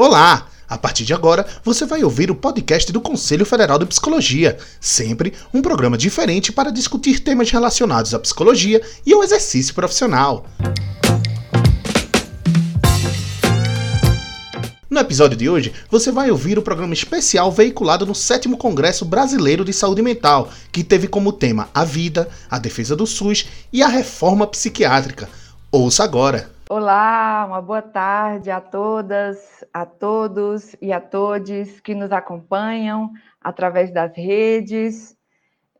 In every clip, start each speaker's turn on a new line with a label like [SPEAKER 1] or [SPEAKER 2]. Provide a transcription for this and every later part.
[SPEAKER 1] Olá! A partir de agora, você vai ouvir o podcast do Conselho Federal de Psicologia, sempre um programa diferente para discutir temas relacionados à psicologia e ao exercício profissional. No episódio de hoje, você vai ouvir o programa especial veiculado no 7 Congresso Brasileiro de Saúde Mental, que teve como tema a vida, a defesa do SUS e a reforma psiquiátrica. Ouça agora!
[SPEAKER 2] Olá, uma boa tarde a todas, a todos e a todos que nos acompanham através das redes.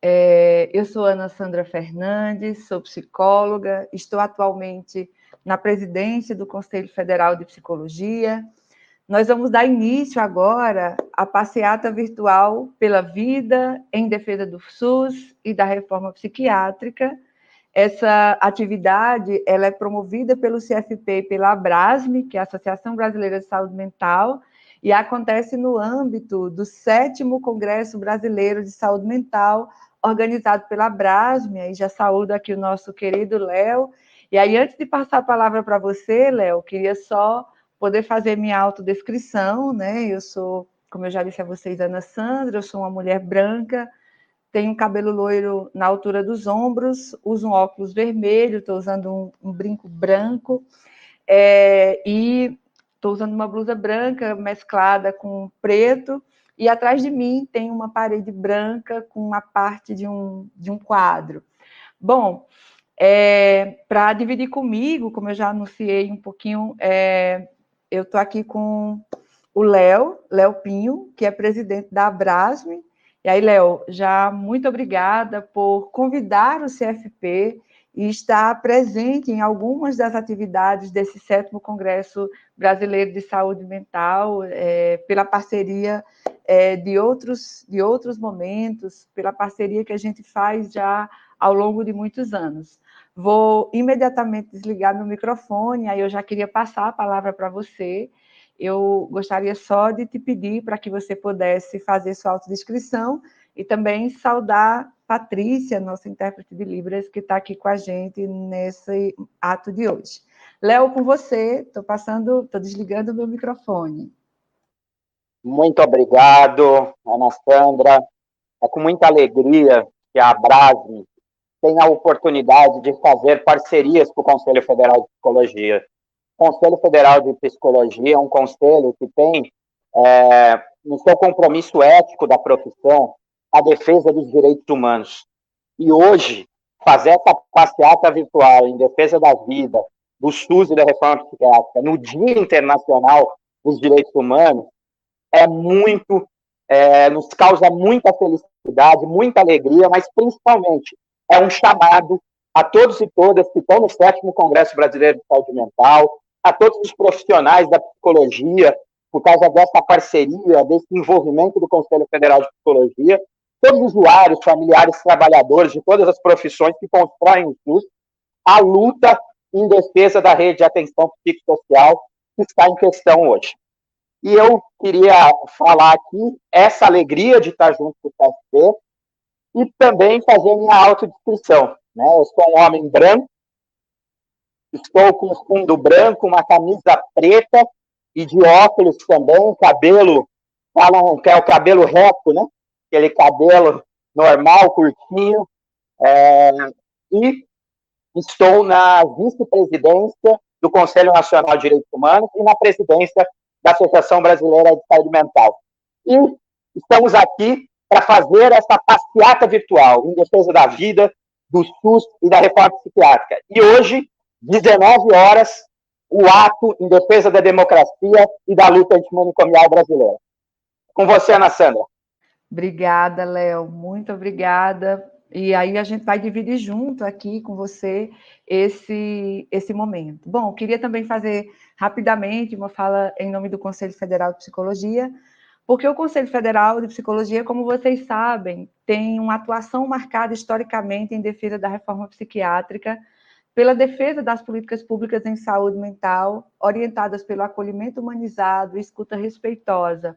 [SPEAKER 2] É, eu sou Ana Sandra Fernandes, sou psicóloga, estou atualmente na presidência do Conselho Federal de Psicologia. Nós vamos dar início agora à passeata virtual pela vida em defesa do SUS e da reforma psiquiátrica essa atividade ela é promovida pelo CFP e pela Abrasme, que é a Associação Brasileira de Saúde Mental, e acontece no âmbito do sétimo Congresso Brasileiro de Saúde Mental, organizado pela Abrasme, e já saúdo aqui o nosso querido Léo. E aí, antes de passar a palavra para você, Léo, queria só poder fazer minha autodescrição, né? Eu sou, como eu já disse a vocês, Ana Sandra, eu sou uma mulher branca, tenho cabelo loiro na altura dos ombros, uso um óculos vermelho, estou usando um, um, brinco branco é, e estou usando uma blusa branca mesclada com preto. E atrás de mim tem uma parede branca com uma parte de um, de um quadro. Bom, é, para dividir comigo, como eu já anunciei um pouquinho, é, eu estou aqui com o Léo, Léo Pinho, que é presidente da Abrasme, e aí, Léo, já muito obrigada por convidar o CFP e estar presente em algumas das atividades desse sétimo Congresso Brasileiro de Saúde Mental, é, pela parceria é, de, outros, de outros momentos, pela parceria que a gente faz já ao longo de muitos anos. Vou imediatamente desligar meu microfone, aí eu já queria passar a palavra para você eu gostaria só de te pedir para que você pudesse fazer sua autodescrição e também saudar Patrícia, nossa intérprete de Libras, que está aqui com a gente nesse ato de hoje. Léo, com você, estou passando, estou desligando o meu microfone.
[SPEAKER 3] Muito obrigado, Ana Sandra. É com muita alegria que a Brasme tem a oportunidade de fazer parcerias com o Conselho Federal de Psicologia. Conselho Federal de Psicologia é um conselho que tem é, no seu compromisso ético da profissão a defesa dos direitos humanos. E hoje, fazer essa passeata virtual em defesa da vida, do SUS e da reforma psiquiátrica, no Dia Internacional dos Direitos Humanos, é muito, é, nos causa muita felicidade, muita alegria, mas principalmente é um chamado a todos e todas que estão no sétimo Congresso Brasileiro de Saúde Mental, a todos os profissionais da psicologia, por causa dessa parceria, desse envolvimento do Conselho Federal de Psicologia, todos os usuários, familiares, trabalhadores de todas as profissões que constroem o SUS, a luta em defesa da rede de atenção psicossocial que está em questão hoje. E eu queria falar aqui essa alegria de estar junto com o PSP e também fazer minha autodescrição. Né? Eu sou um homem branco, Estou com fundo branco, uma camisa preta e de óculos também, cabelo, falam que é o cabelo reto, né? Aquele cabelo normal, curtinho. É, e estou na vice-presidência do Conselho Nacional de Direitos Humanos e na presidência da Associação Brasileira de Saúde Mental. E estamos aqui para fazer essa passeata virtual em defesa da vida, do SUS e da reforma psiquiátrica. E hoje 19 horas, o ato em defesa da democracia e da luta antimanicomial brasileira. Com você, Ana Sandra.
[SPEAKER 2] Obrigada, Léo. Muito obrigada. E aí a gente vai dividir junto aqui com você esse, esse momento. Bom, queria também fazer rapidamente uma fala em nome do Conselho Federal de Psicologia, porque o Conselho Federal de Psicologia, como vocês sabem, tem uma atuação marcada historicamente em defesa da reforma psiquiátrica, pela defesa das políticas públicas em saúde mental, orientadas pelo acolhimento humanizado e escuta respeitosa,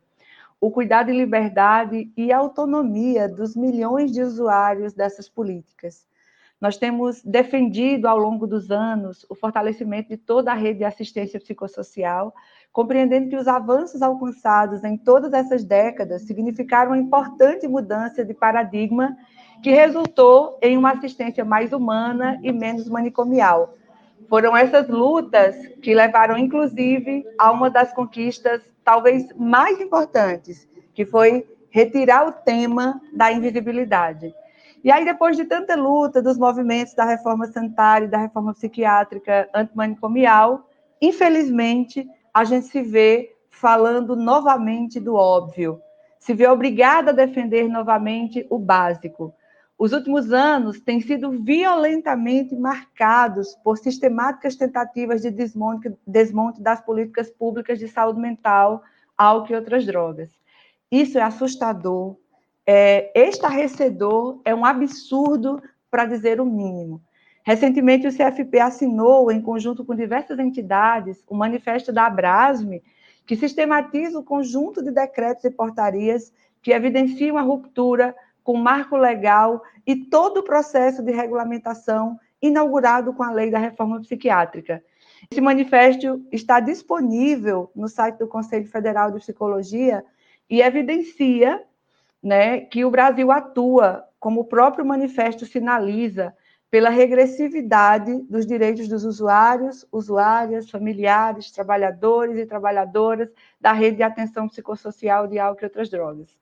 [SPEAKER 2] o cuidado e liberdade e autonomia dos milhões de usuários dessas políticas. nós temos defendido ao longo dos anos o fortalecimento de toda a rede de assistência psicossocial, compreendendo que os avanços alcançados em todas essas décadas significaram uma importante mudança de paradigma que resultou em uma assistência mais humana e menos manicomial. Foram essas lutas que levaram, inclusive, a uma das conquistas talvez mais importantes, que foi retirar o tema da invisibilidade. E aí, depois de tanta luta dos movimentos da reforma sanitária da reforma psiquiátrica antimanicomial, infelizmente, a gente se vê falando novamente do óbvio, se vê obrigada a defender novamente o básico. Os últimos anos têm sido violentamente marcados por sistemáticas tentativas de desmonte, desmonte das políticas públicas de saúde mental, álcool e outras drogas. Isso é assustador, é estarrecedor, é um absurdo, para dizer o mínimo. Recentemente, o CFP assinou, em conjunto com diversas entidades, o manifesto da Abrasme, que sistematiza o conjunto de decretos e portarias que evidenciam a ruptura com marco legal e todo o processo de regulamentação inaugurado com a lei da reforma psiquiátrica. Esse manifesto está disponível no site do Conselho Federal de Psicologia e evidencia né, que o Brasil atua, como o próprio manifesto sinaliza, pela regressividade dos direitos dos usuários, usuárias, familiares, trabalhadores e trabalhadoras da rede de atenção psicossocial de álcool e outras drogas.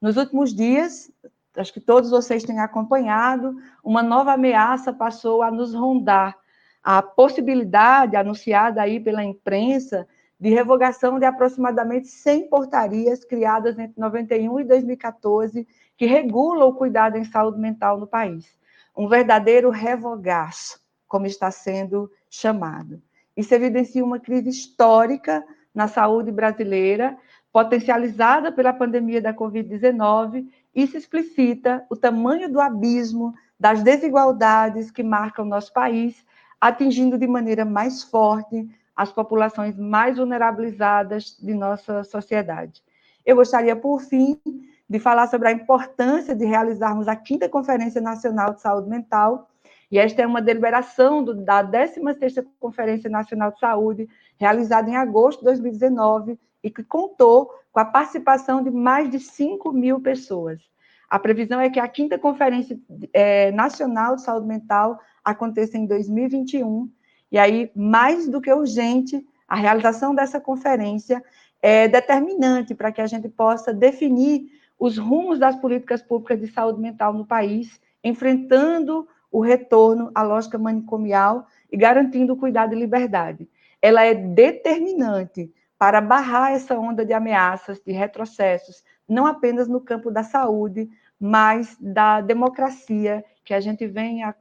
[SPEAKER 2] Nos últimos dias, acho que todos vocês têm acompanhado, uma nova ameaça passou a nos rondar. A possibilidade anunciada aí pela imprensa de revogação de aproximadamente 100 portarias criadas entre 91 e 2014 que regulam o cuidado em saúde mental no país um verdadeiro revogaço, como está sendo chamado. Isso evidencia uma crise histórica na saúde brasileira, potencializada pela pandemia da Covid-19, se explicita o tamanho do abismo das desigualdades que marcam nosso país, atingindo de maneira mais forte as populações mais vulnerabilizadas de nossa sociedade. Eu gostaria, por fim, de falar sobre a importância de realizarmos a quinta Conferência Nacional de Saúde Mental, e esta é uma deliberação do, da 16ª Conferência Nacional de Saúde, realizada em agosto de 2019, e que contou com a participação de mais de 5 mil pessoas. A previsão é que a quinta Conferência é, Nacional de Saúde Mental aconteça em 2021, e aí, mais do que urgente, a realização dessa conferência é determinante para que a gente possa definir os rumos das políticas públicas de saúde mental no país, enfrentando o retorno à lógica manicomial e garantindo cuidado e liberdade. Ela é determinante para barrar essa onda de ameaças, de retrocessos, não apenas no campo da saúde, mas da democracia que a gente vem a,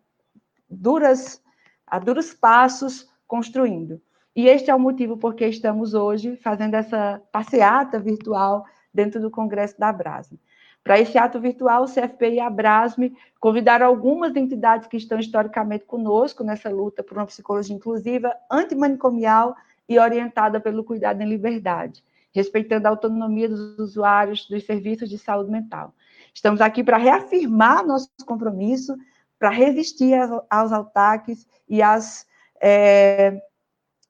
[SPEAKER 2] duras, a duros passos construindo. E este é o motivo por que estamos hoje fazendo essa passeata virtual dentro do Congresso da Abrasme. Para esse ato virtual, o CFP e a Abrasme convidaram algumas entidades que estão historicamente conosco nessa luta por uma psicologia inclusiva, antimanicomial e orientada pelo cuidado em liberdade, respeitando a autonomia dos usuários dos serviços de saúde mental. Estamos aqui para reafirmar nosso compromisso, para resistir aos ataques e às é,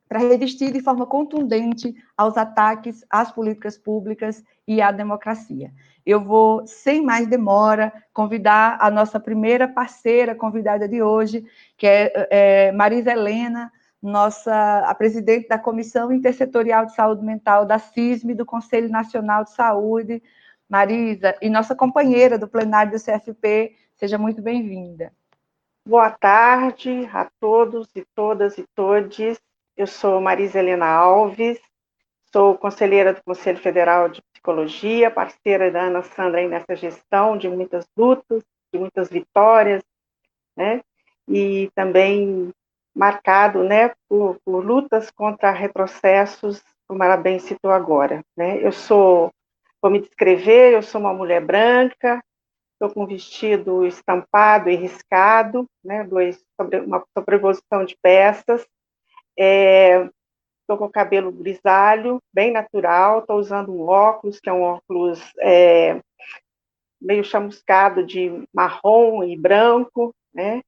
[SPEAKER 2] para resistir de forma contundente aos ataques às políticas públicas e à democracia. Eu vou, sem mais demora, convidar a nossa primeira parceira convidada de hoje, que é, é Marisa Helena, nossa a presidente da Comissão Intersetorial de Saúde Mental da CISM, do Conselho Nacional de Saúde. Marisa, e nossa companheira do plenário do CFP, seja muito bem-vinda.
[SPEAKER 4] Boa tarde a todos e todas e todes. Eu sou Marisa Helena Alves, sou conselheira do Conselho Federal de Psicologia, parceira da Ana Sandra aí nessa gestão de muitas lutas, de muitas vitórias, né? E também marcado, né, por, por lutas contra retrocessos, como ela bem citou agora, né? Eu sou, vou me descrever, eu sou uma mulher branca, estou com um vestido estampado e riscado, né, dois, sobre, uma sobreposição de peças, Estou é, com o cabelo grisalho, bem natural. Estou usando um óculos, que é um óculos é, meio chamuscado de marrom e branco, né?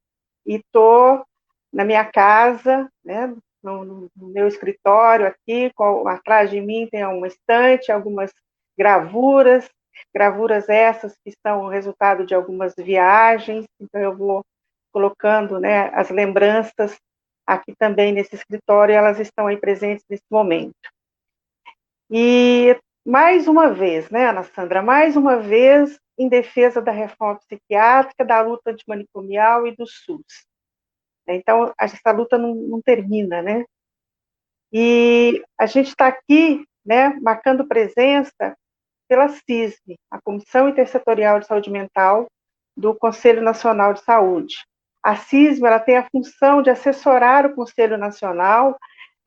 [SPEAKER 4] e estou na minha casa, né, no, no, meu escritório aqui, com, atrás de mim tem uma estante, algumas gravuras, gravuras essas que são o resultado de algumas viagens, então eu vou colocando né, as lembranças aqui também nesse escritório, elas estão aí presentes nesse momento. E mais uma vez, né, Ana Sandra, mais uma vez em defesa da reforma psiquiátrica, da luta antimanicomial e do SUS. Então, essa luta não, não termina, né? E a gente está aqui, né, marcando presença pela CISM, a Comissão Intersetorial de Saúde Mental do Conselho Nacional de Saúde. A CISM ela tem a função de assessorar o Conselho Nacional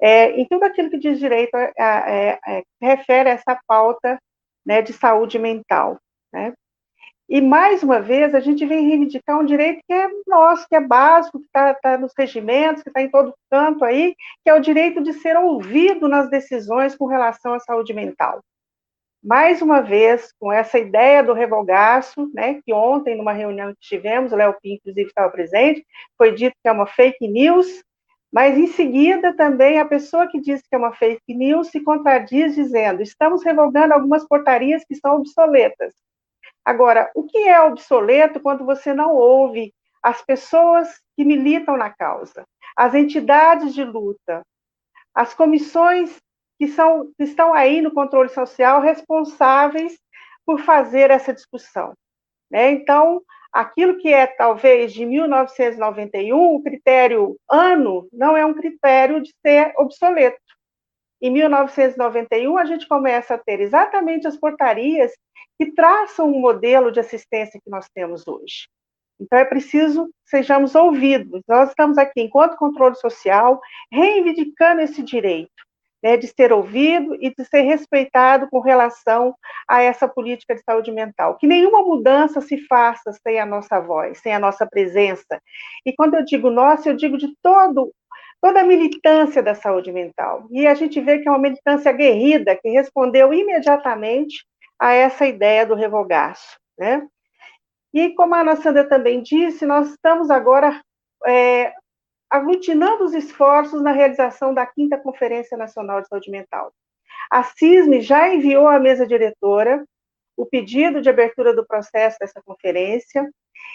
[SPEAKER 4] é, em tudo aquilo que diz direito a, a, a, a refere a essa pauta né, de saúde mental. Né? E, mais uma vez, a gente vem reivindicar um direito que é nosso, que é básico, que está tá nos regimentos, que está em todo canto aí, que é o direito de ser ouvido nas decisões com relação à saúde mental. Mais uma vez, com essa ideia do revogaço, né, que ontem, numa reunião que tivemos, o Léo Pim, inclusive, estava presente, foi dito que é uma fake news, mas em seguida também a pessoa que diz que é uma fake news se contradiz dizendo: estamos revogando algumas portarias que são obsoletas. Agora, o que é obsoleto quando você não ouve as pessoas que militam na causa, as entidades de luta, as comissões que, são, que estão aí no controle social responsáveis por fazer essa discussão? Né? Então, aquilo que é talvez de 1991, o critério ano não é um critério de ser obsoleto. Em 1991, a gente começa a ter exatamente as portarias que traçam o modelo de assistência que nós temos hoje. Então, é preciso sejamos ouvidos. Nós estamos aqui, enquanto controle social, reivindicando esse direito né, de ser ouvido e de ser respeitado com relação a essa política de saúde mental. Que nenhuma mudança se faça sem a nossa voz, sem a nossa presença. E quando eu digo nossa, eu digo de todo toda a militância da saúde mental. E a gente vê que é uma militância aguerrida, que respondeu imediatamente a essa ideia do revogaço. Né? E como a Ana Sandra também disse, nós estamos agora é, aglutinando os esforços na realização da quinta Conferência Nacional de Saúde Mental. A CISM já enviou à mesa diretora o pedido de abertura do processo dessa conferência,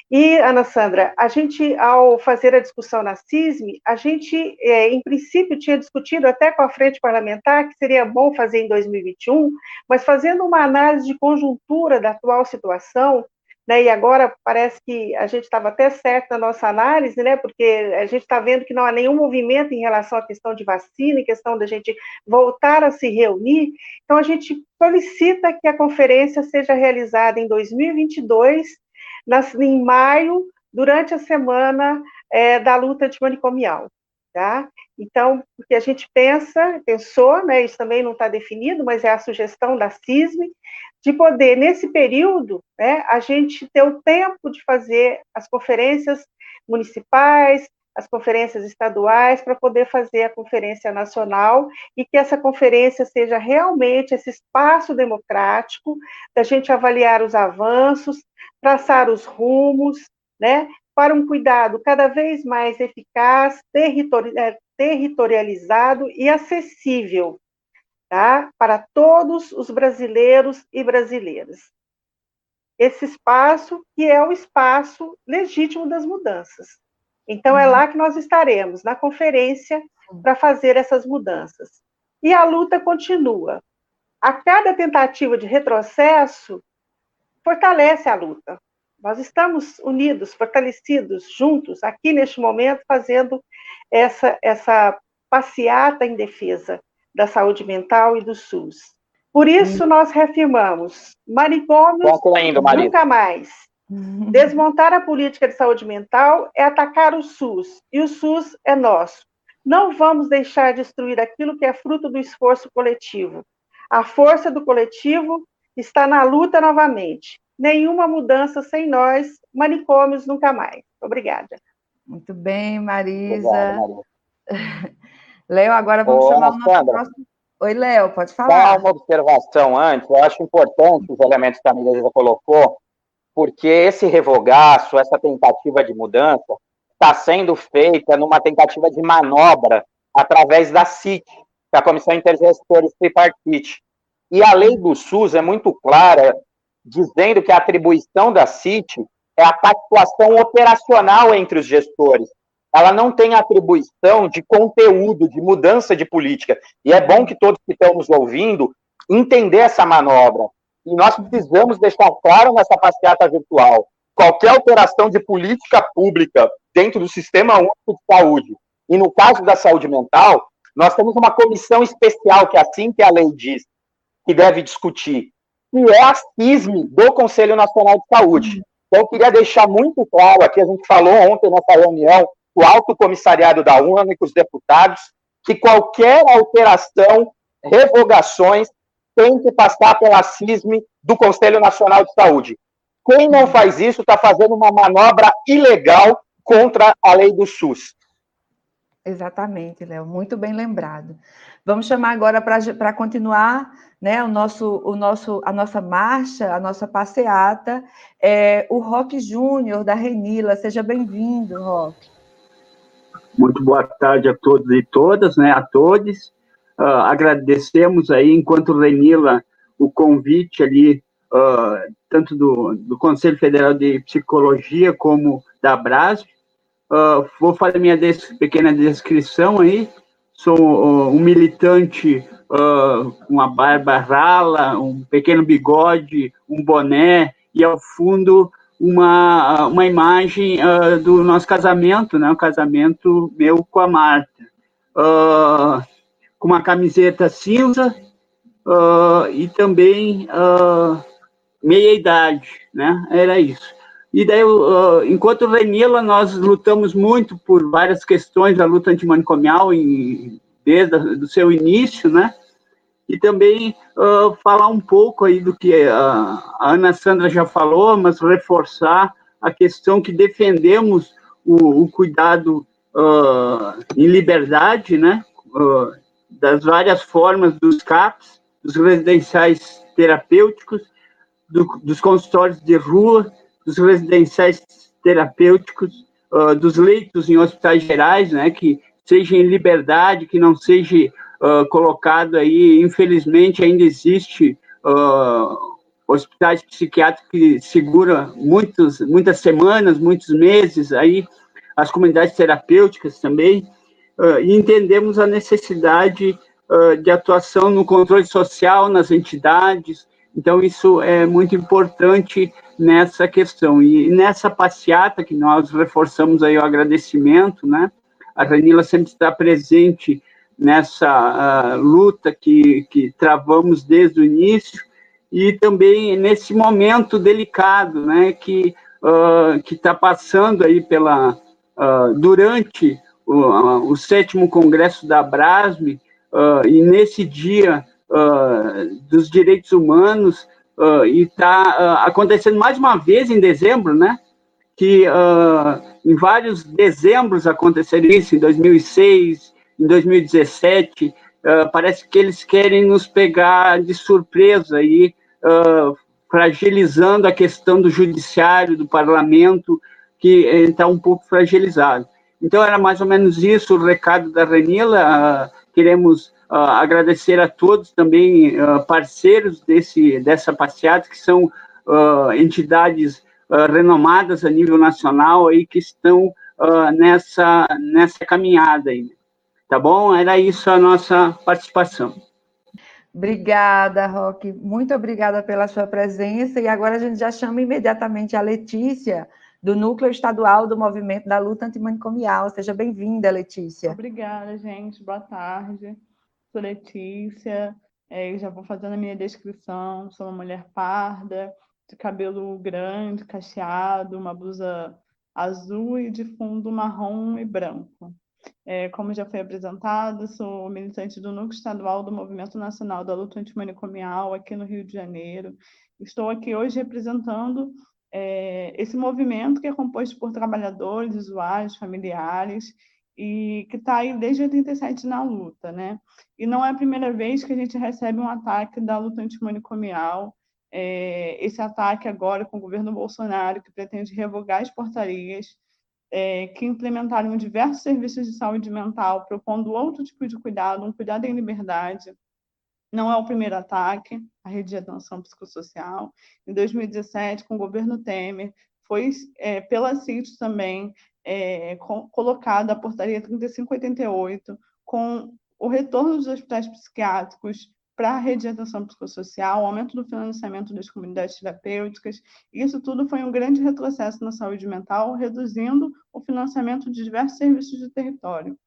[SPEAKER 4] e, Ana Sandra, a gente, ao fazer a discussão na CISM, a gente, é, em princípio, tinha discutido até com a frente parlamentar que seria bom fazer em 2021, mas fazendo uma análise de conjuntura da atual situação, né, e agora parece que a gente estava até certo na nossa análise, né, porque a gente está vendo que não há nenhum movimento em relação à questão de vacina, em questão da gente voltar a se reunir, então a gente solicita que a conferência seja realizada em 2022, nas, em maio, durante a semana é, da luta antimanicomial. Tá? Então, porque a gente pensa, pensou, né, isso também não está definido, mas é a sugestão da CISM, de poder, nesse período, né, a gente ter o tempo de fazer as conferências municipais, as conferências estaduais, para poder fazer a conferência nacional e que essa conferência seja realmente esse espaço democrático da gente avaliar os avanços, traçar os rumos, né, para um cuidado cada vez mais eficaz, territori é, territorializado e acessível, tá, para todos os brasileiros e brasileiras. Esse espaço que é o espaço legítimo das mudanças. Então, é uhum. lá que nós estaremos, na conferência, para fazer essas mudanças. E a luta continua. A cada tentativa de retrocesso, fortalece a luta. Nós estamos unidos, fortalecidos, juntos, aqui neste momento, fazendo essa, essa passeata em defesa da saúde mental e do SUS. Por isso, hum. nós reafirmamos: manicômios nunca mais. Desmontar a política de saúde mental é atacar o SUS, e o SUS é nosso. Não vamos deixar destruir aquilo que é fruto do esforço coletivo. A força do coletivo está na luta novamente. Nenhuma mudança sem nós, manicômios nunca mais. Obrigada.
[SPEAKER 2] Muito bem, Marisa. Léo, agora vamos Ô, chamar o nosso próximo. Oi, Léo, pode falar.
[SPEAKER 3] Só uma observação antes, eu acho importante os elementos que a Marisa colocou, porque esse revogaço, essa tentativa de mudança, está sendo feita numa tentativa de manobra através da CIT, que é a Comissão Intergestores Tripartite. E a lei do SUS é muito clara, dizendo que a atribuição da CIT é a pactuação operacional entre os gestores. Ela não tem atribuição de conteúdo, de mudança de política. E é bom que todos que estão nos ouvindo entender essa manobra. E nós precisamos deixar claro nessa passeata virtual qualquer alteração de política pública dentro do Sistema Único de Saúde, e no caso da saúde mental, nós temos uma comissão especial, que é assim que a lei diz, que deve discutir, que é a CISM do Conselho Nacional de Saúde. Então, eu queria deixar muito claro aqui, a gente falou ontem nessa reunião, o Alto Comissariado da UNA e os deputados, que qualquer alteração, revogações, tem que passar pela CISM do Conselho Nacional de Saúde. Quem não faz isso está fazendo uma manobra ilegal contra a lei do SUS.
[SPEAKER 2] Exatamente, Léo, muito bem lembrado. Vamos chamar agora para continuar né, o nosso, o nosso, a nossa marcha, a nossa passeata, é, o Rock Júnior, da Renila. Seja bem-vindo, Rock.
[SPEAKER 5] Muito boa tarde a todos e todas, né, a todos. Uh, agradecemos aí, enquanto Renila, o convite ali uh, tanto do, do Conselho Federal de Psicologia como da BRASP. Uh, vou fazer minha des pequena descrição aí. Sou um militante com uma barba rala, um pequeno bigode, um boné e ao fundo uma, uma imagem uh, do nosso casamento, né? O casamento meu com a Marta. Uh, com uma camiseta cinza uh, e também meia-idade, né? Era isso. E daí, enquanto Renila, nós lutamos muito por várias questões da luta antimanicomial em, desde o seu início, né? E também uh, falar um pouco aí do que a Ana Sandra já falou, mas reforçar a questão que defendemos o, o cuidado uh, em liberdade, né? das várias formas dos CAPs, dos residenciais terapêuticos, do, dos consultórios de rua, dos residenciais terapêuticos, uh, dos leitos em hospitais gerais, né, que seja em liberdade, que não seja uh, colocado aí, infelizmente ainda existe uh, hospitais psiquiátricos que segura muitos, muitas semanas, muitos meses, aí as comunidades terapêuticas também, e entendemos a necessidade de atuação no controle social nas entidades, então, isso é muito importante nessa questão. E nessa passeata que nós reforçamos aí o agradecimento, né? A Ranila sempre está presente nessa uh, luta que, que travamos desde o início e também nesse momento delicado, né? Que uh, que está passando aí pela uh, durante o, o, sétimo congresso da Brasme e nesse dia dos direitos humanos e está acontecendo mais uma vez em dezembro, né? Que em vários dezembros aconteceram isso, em 2006, em 2017, parece que eles querem nos pegar de surpresa aí, fragilizando a questão do judiciário, do parlamento, que está um pouco fragilizado. Então, era mais ou menos isso o recado da Renila. queremos Uh, agradecer a todos também uh, parceiros desse dessa passeata que são uh, entidades renomadas a nível nacional aí que estão nessa nessa caminhada aí tá bom era isso a nossa participação
[SPEAKER 2] Obrigada, Roque. Muito obrigada pela sua presença. E agora a gente já chama imediatamente a Letícia, do Núcleo Estadual do Movimento da Luta Antimanicomial. Seja bem-vinda, Letícia.
[SPEAKER 6] Obrigada, gente. Boa tarde sou Letícia, é, já vou fazendo a minha descrição, sou uma mulher parda, de cabelo grande, cacheado, uma blusa azul e de fundo marrom e branco. É, como já foi apresentado, sou militante do Núcleo Estadual do Movimento Nacional da Luta Antimanicomial aqui no Rio de Janeiro. Estou aqui hoje representando é, esse movimento que é composto por trabalhadores, usuários, familiares e que está aí desde 87 na luta, né? E não é a primeira vez que a gente recebe um ataque da luta antimanicomial. É, esse ataque agora com o governo Bolsonaro, que pretende revogar as portarias é, que implementaram diversos serviços de saúde mental, propondo outro tipo de cuidado, um cuidado em liberdade. Não é o primeiro ataque à rede de atenção psicossocial. Em 2017, com o governo Temer, foi é, pela CIT também é, colocada a portaria 3588, com o retorno dos hospitais psiquiátricos para a rede de atenção psicossocial, o aumento do financiamento das comunidades terapêuticas. Isso tudo foi um grande retrocesso na saúde mental, reduzindo o financiamento de diversos serviços do território.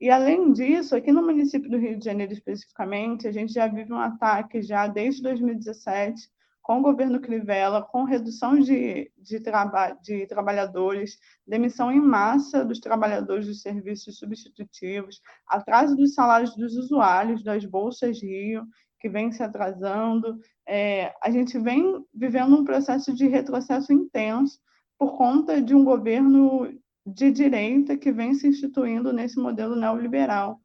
[SPEAKER 6] E, além disso, aqui no município do Rio de Janeiro, especificamente, a gente já vive um ataque já desde 2017 com o governo Crivella, com redução de, de, traba de trabalhadores, demissão em massa dos trabalhadores dos serviços substitutivos, atraso dos salários dos usuários das bolsas Rio, que vem se atrasando. É, a gente vem vivendo um processo de retrocesso intenso por conta de um governo de direita que vem se instituindo nesse modelo neoliberal.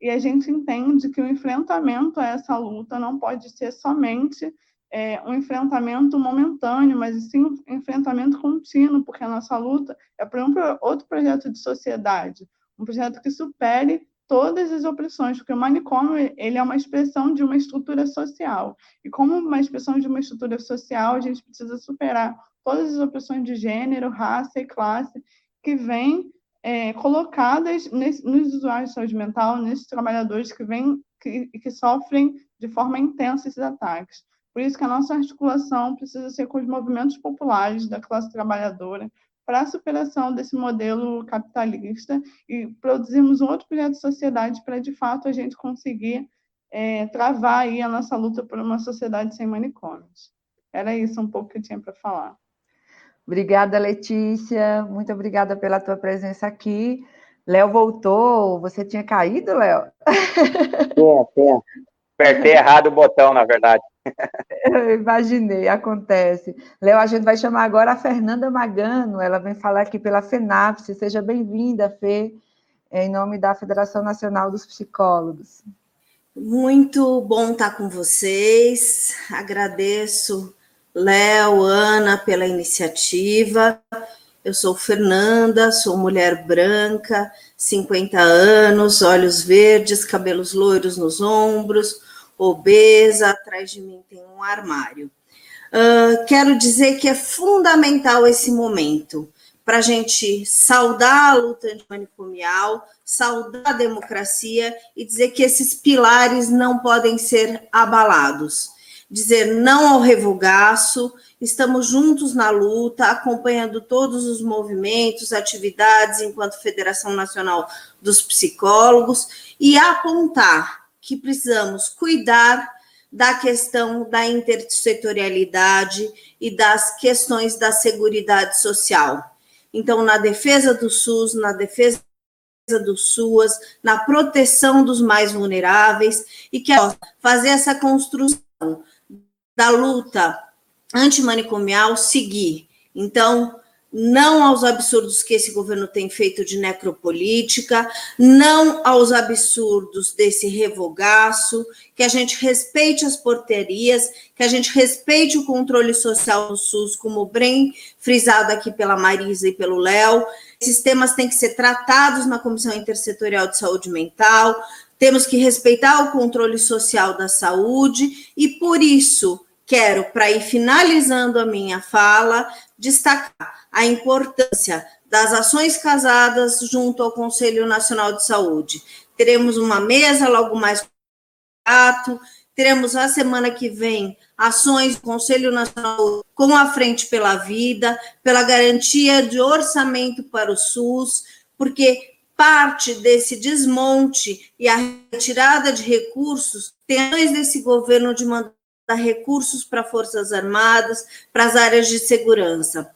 [SPEAKER 6] E a gente entende que o enfrentamento a essa luta não pode ser somente é, um enfrentamento momentâneo, mas sim um enfrentamento contínuo, porque a nossa luta é por um outro projeto de sociedade, um projeto que supere todas as opressões, porque o manicômio ele é uma expressão de uma estrutura social. E como uma expressão de uma estrutura social, a gente precisa superar todas as opressões de gênero, raça e classe que vêm é, colocadas nesse, nos usuários de saúde mental, nesses trabalhadores que vêm que, que sofrem de forma intensa esses ataques. Por isso que a nossa articulação precisa ser com os movimentos populares da classe trabalhadora para a superação desse modelo capitalista e produzirmos um outro projeto de sociedade para, de fato, a gente conseguir é, travar aí a nossa luta por uma sociedade sem manicômios. Era isso um pouco que eu tinha para falar.
[SPEAKER 2] Obrigada, Letícia. Muito obrigada pela tua presença aqui. Léo voltou. Você tinha caído, Léo?
[SPEAKER 3] Sim, sim. Apertei errado o botão, na verdade.
[SPEAKER 2] Eu imaginei, acontece. Léo, a gente vai chamar agora a Fernanda Magano, ela vem falar aqui pela FENAPSE. Seja bem-vinda, Fê, em nome da Federação Nacional dos Psicólogos.
[SPEAKER 7] Muito bom estar com vocês. Agradeço, Léo, Ana, pela iniciativa. Eu sou Fernanda, sou mulher branca, 50 anos, olhos verdes, cabelos loiros nos ombros, obesa, atrás de mim tem um armário. Uh, quero dizer que é fundamental esse momento para a gente saudar a luta antimanicomial, saudar a democracia e dizer que esses pilares não podem ser abalados. Dizer não ao revogaço, estamos juntos na luta, acompanhando todos os movimentos, atividades enquanto Federação Nacional dos Psicólogos e apontar que precisamos cuidar da questão da intersetorialidade e das questões da seguridade social. Então, na defesa do SUS, na defesa do SUAS, na proteção dos mais vulneráveis e que fazer essa construção da luta antimanicomial seguir. Então, não aos absurdos que esse governo tem feito de necropolítica, não aos absurdos desse revogaço, que a gente respeite as porterias, que a gente respeite o controle social do SUS, como bem frisado aqui pela Marisa e pelo Léo. Esses temas têm que ser tratados na Comissão Intersetorial de Saúde Mental, temos que respeitar o controle social da saúde, e por isso quero, para ir finalizando a minha fala, destacar a importância das ações casadas junto ao Conselho Nacional de Saúde. Teremos uma mesa logo mais ato, teremos a semana que vem ações do Conselho Nacional com a Frente pela Vida, pela garantia de orçamento para o SUS, porque parte desse desmonte e a retirada de recursos tem desse governo de mandar recursos para Forças Armadas, para as áreas de segurança.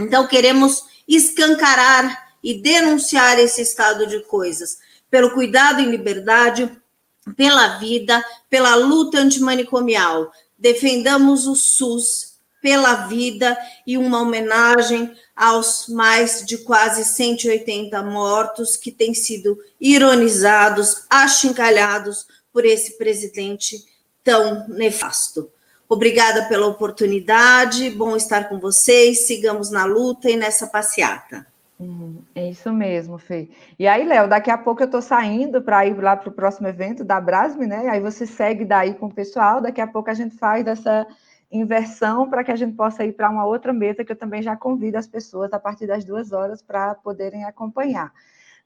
[SPEAKER 7] Então, queremos escancarar e denunciar esse estado de coisas, pelo cuidado em liberdade, pela vida, pela luta antimanicomial. Defendamos o SUS pela vida e uma homenagem aos mais de quase 180 mortos que têm sido ironizados, achincalhados por esse presidente tão nefasto. Obrigada pela oportunidade, bom estar com vocês, sigamos na luta e nessa passeata.
[SPEAKER 2] É isso mesmo, Fê. E aí, Léo, daqui a pouco eu estou saindo para ir lá para o próximo evento da Brasme, né? Aí você segue daí com o pessoal, daqui a pouco a gente faz dessa inversão para que a gente possa ir para uma outra mesa que eu também já convido as pessoas a partir das duas horas para poderem acompanhar.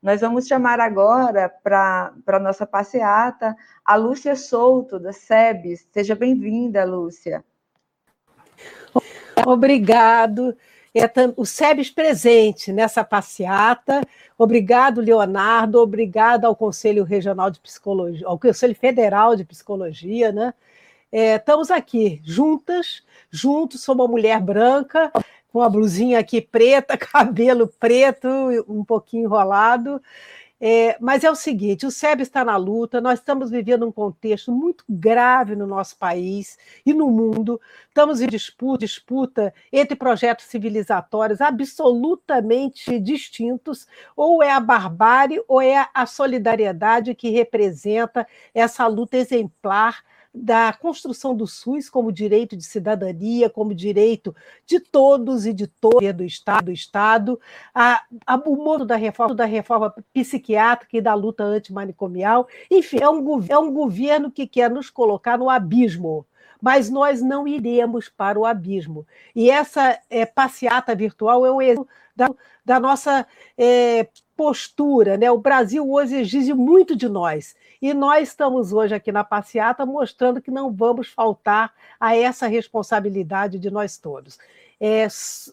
[SPEAKER 2] Nós vamos chamar agora para a nossa passeata a Lúcia Souto, da SEBS. Seja bem-vinda, Lúcia.
[SPEAKER 8] Obrigado. É o SEBS presente nessa passeata. Obrigado, Leonardo. Obrigado ao Conselho Regional de Psicologia, ao Conselho Federal de Psicologia, né? É, estamos aqui juntas, juntos, sou uma mulher branca, com a blusinha aqui preta, cabelo preto, um pouquinho enrolado. É, mas é o seguinte: o SEB está na luta, nós estamos vivendo um contexto muito grave no nosso país e no mundo. Estamos em disputa, disputa entre projetos civilizatórios absolutamente distintos, ou é a barbárie ou é a solidariedade que representa essa luta exemplar da construção do SUS como direito de cidadania, como direito de todos e de todas do Estado, do Estado a, a, o modo da reforma, da reforma psiquiátrica e da luta antimanicomial. Enfim, é um, é um governo que quer nos colocar no abismo mas nós não iremos para o abismo. E essa é, passeata virtual é um exemplo da, da nossa é, postura. Né? O Brasil hoje exige muito de nós. E nós estamos hoje aqui na passeata mostrando que não vamos faltar a essa responsabilidade de nós todos. É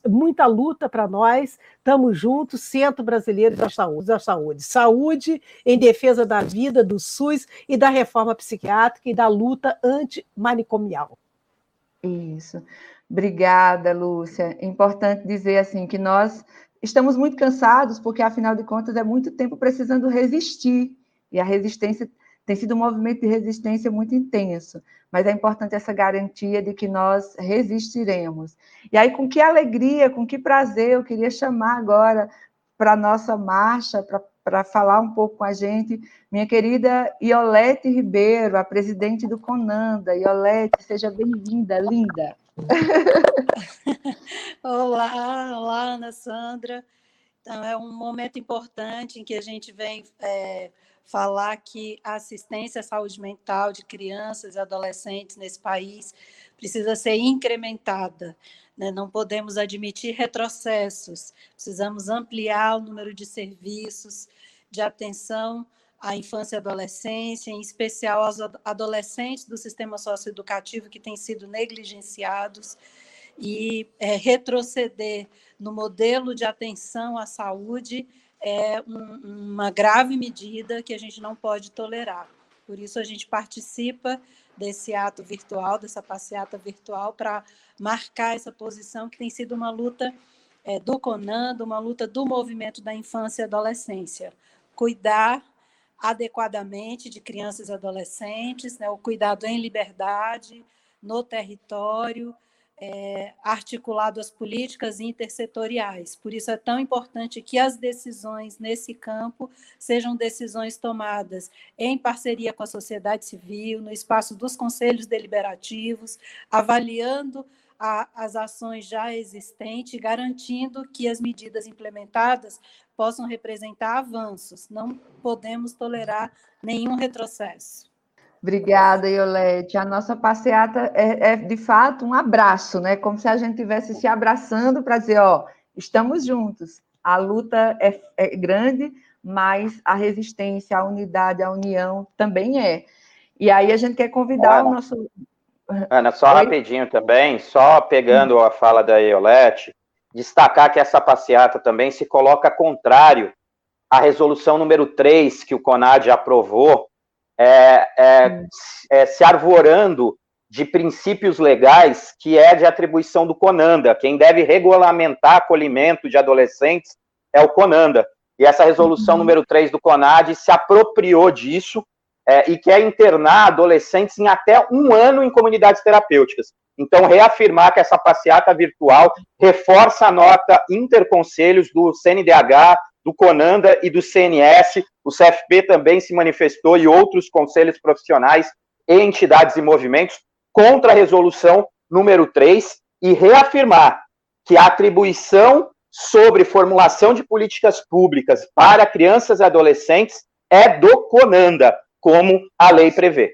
[SPEAKER 8] muita luta para nós, estamos juntos, Centro Brasileiro da Saúde, da Saúde. Saúde em defesa da vida, do SUS e da reforma psiquiátrica e da luta antimanicomial.
[SPEAKER 2] Isso. Obrigada, Lúcia. É importante dizer assim que nós estamos muito cansados, porque afinal de contas é muito tempo precisando resistir, e a resistência tem sido um movimento de resistência muito intenso, mas é importante essa garantia de que nós resistiremos. E aí, com que alegria, com que prazer eu queria chamar agora para a nossa marcha, para falar um pouco com a gente, minha querida Iolete Ribeiro, a presidente do Conanda. Iolete, seja bem-vinda, linda.
[SPEAKER 9] olá, olá, Ana Sandra. Então, é um momento importante em que a gente vem é, falar que a assistência à saúde mental de crianças e adolescentes nesse país precisa ser incrementada. Né? Não podemos admitir retrocessos, precisamos ampliar o número de serviços de atenção à infância e adolescência, em especial aos adolescentes do sistema socioeducativo que têm sido negligenciados, e é, retroceder no modelo de atenção à saúde é um, uma grave medida que a gente não pode tolerar. Por isso, a gente participa desse ato virtual, dessa passeata virtual, para marcar essa posição que tem sido uma luta é, do CONAN, uma luta do movimento da infância e adolescência. Cuidar adequadamente de crianças e adolescentes, né, o cuidado em liberdade, no território, é, articulado às políticas intersetoriais. Por isso é tão importante que as decisões nesse campo sejam decisões tomadas em parceria com a sociedade civil, no espaço dos conselhos deliberativos, avaliando a, as ações já existentes, garantindo que as medidas implementadas possam representar avanços. Não podemos tolerar nenhum retrocesso.
[SPEAKER 2] Obrigada, Iolete. A nossa passeata é, é, de fato um abraço, né? Como se a gente estivesse se abraçando para dizer, ó, estamos juntos. A luta é, é, grande, mas a resistência, a unidade, a união também é. E aí a gente quer convidar Ana, o nosso.
[SPEAKER 3] Ana, só Oi? rapidinho também, só pegando a fala da Iolete, destacar que essa passeata também se coloca contrário à resolução número 3 que o CONAD aprovou é, é, é, se arvorando de princípios legais que é de atribuição do CONANDA. Quem deve regulamentar acolhimento de adolescentes é o CONANDA. E essa resolução uhum. número 3 do CONAD se apropriou disso é, e quer internar adolescentes em até um ano em comunidades terapêuticas. Então, reafirmar que essa passeata virtual reforça a nota interconselhos do CNDH, do CONANDA e do CNS. O CFP também se manifestou e outros conselhos profissionais e entidades e movimentos contra a resolução número 3 e reafirmar que a atribuição sobre formulação de políticas públicas para crianças e adolescentes é do CONANDA, como a lei prevê.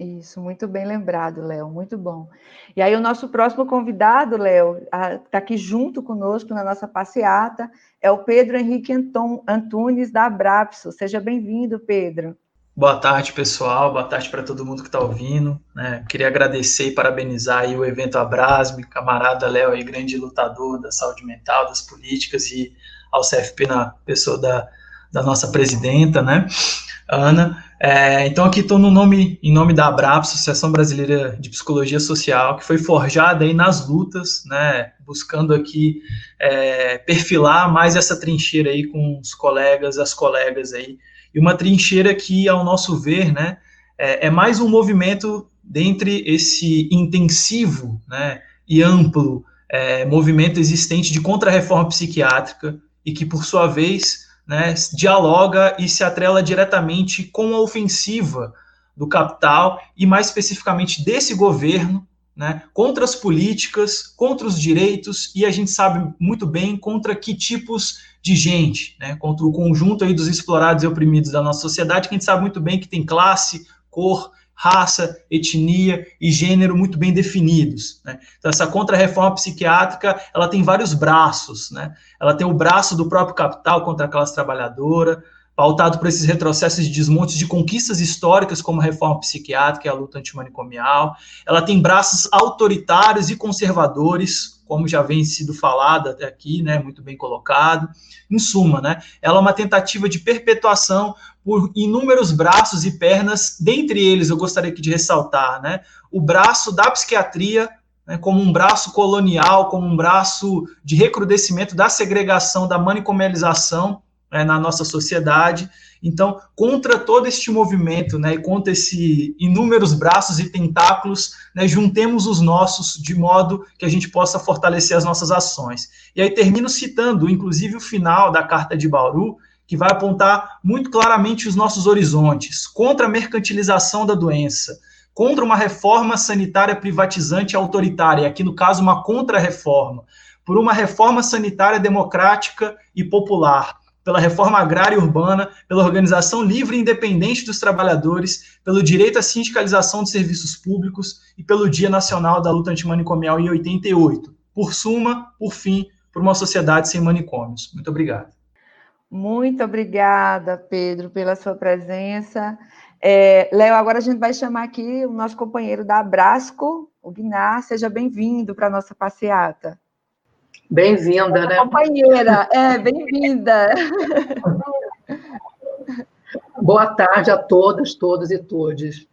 [SPEAKER 2] Isso, muito bem lembrado, Léo, muito bom. E aí, o nosso próximo convidado, Léo, está aqui junto conosco na nossa passeata, é o Pedro Henrique Antunes, da Abrapso. Seja bem-vindo, Pedro.
[SPEAKER 10] Boa tarde, pessoal. Boa tarde para todo mundo que está ouvindo. Né? Queria agradecer e parabenizar o evento Abrasme, camarada Léo, aí, grande lutador da saúde mental, das políticas, e ao CFP na pessoa da, da nossa presidenta, né, Ana. É, então aqui estou no nome, em nome da Abrap, Associação Brasileira de Psicologia Social, que foi forjada aí nas lutas, né, buscando aqui é, perfilar mais essa trincheira aí com os colegas, as colegas aí, e uma trincheira que, ao nosso ver, né, é, é mais um movimento dentre esse intensivo, né, e amplo é, movimento existente de contra-reforma psiquiátrica e que, por sua vez, né, dialoga e se atrela diretamente com a ofensiva do capital e, mais especificamente, desse governo né, contra as políticas, contra os direitos e a gente sabe muito bem contra que tipos de gente, né, contra o conjunto aí dos explorados e oprimidos da nossa sociedade, que a gente sabe muito bem que tem classe, cor, raça, etnia e gênero muito bem definidos. Né? Então, essa contra-reforma psiquiátrica, ela tem vários braços. Né? Ela tem o braço do próprio capital contra a classe trabalhadora, pautado por esses retrocessos de desmontes de conquistas históricas, como a reforma psiquiátrica e a luta antimanicomial. Ela tem braços autoritários e conservadores, como já vem sido falado até aqui, né, muito bem colocado. Em suma, né, ela é uma tentativa de perpetuação por inúmeros braços e pernas, dentre eles eu gostaria aqui de ressaltar, né, o braço da psiquiatria, né, como um braço colonial, como um braço de recrudescimento da segregação, da manicomialização né, na nossa sociedade, então, contra todo este movimento, né, e contra esses inúmeros braços e tentáculos, né, juntemos os nossos de modo que a gente possa fortalecer as nossas ações. E aí termino citando, inclusive, o final da Carta de Bauru, que vai apontar muito claramente os nossos horizontes contra a mercantilização da doença, contra uma reforma sanitária privatizante e autoritária, aqui no caso, uma contra-reforma, por uma reforma sanitária democrática e popular pela reforma agrária e urbana, pela organização livre e independente dos trabalhadores, pelo direito à sindicalização de serviços públicos e pelo Dia Nacional da Luta Antimanicomial em 88. Por suma, por fim, por uma sociedade sem manicômios. Muito obrigado.
[SPEAKER 2] Muito obrigada, Pedro, pela sua presença. É, Léo, agora a gente vai chamar aqui o nosso companheiro da Abrasco, o Guinar. Seja bem-vindo para a nossa passeata.
[SPEAKER 11] Bem-vinda, né?
[SPEAKER 2] Companheira, é, bem-vinda.
[SPEAKER 11] Boa tarde a todas, todos e todos.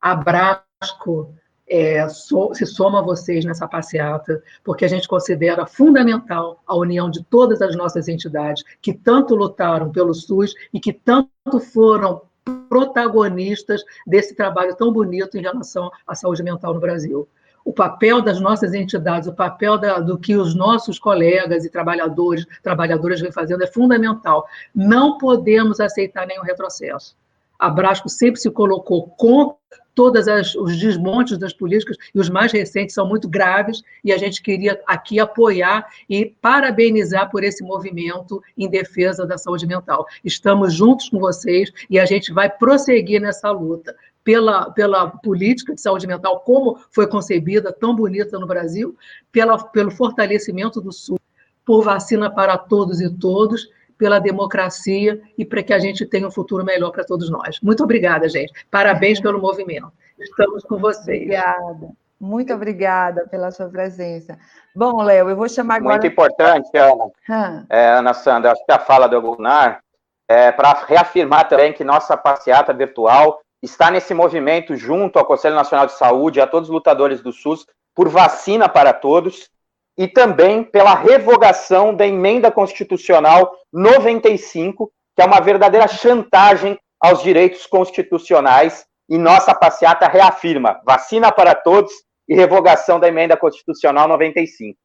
[SPEAKER 11] Abrasco é, so, se soma a vocês nessa passeata, porque a gente considera fundamental a união de todas as nossas entidades que tanto lutaram pelo SUS e que tanto foram protagonistas desse trabalho tão bonito em relação à saúde mental no Brasil o papel das nossas entidades, o papel da, do que os nossos colegas e trabalhadores, trabalhadoras vêm fazendo é fundamental. Não podemos aceitar nenhum retrocesso. A Brasco sempre se colocou contra todos os desmontes das políticas, e os mais recentes são muito graves, e a gente queria aqui apoiar e parabenizar por esse movimento em defesa da saúde mental. Estamos juntos com vocês e a gente vai prosseguir nessa luta pela, pela política de saúde mental, como foi concebida, tão bonita no Brasil, pela, pelo fortalecimento do SUS, por vacina para todos e todos, pela democracia e para que a gente tenha um futuro melhor para todos nós. Muito obrigada, gente. Parabéns pelo movimento. Estamos com vocês.
[SPEAKER 2] Obrigada. Muito obrigada pela sua presença. Bom, Léo, eu vou chamar agora.
[SPEAKER 3] Muito importante, Ana. É, Ana Sandra, acho que a fala do Gunnar é para reafirmar também que nossa passeata virtual está nesse movimento junto ao Conselho Nacional de Saúde, a todos os lutadores do SUS, por vacina para todos e também pela revogação da emenda constitucional 95, que é uma verdadeira chantagem aos direitos constitucionais, e nossa passeata reafirma vacina para todos e revogação da emenda constitucional 95.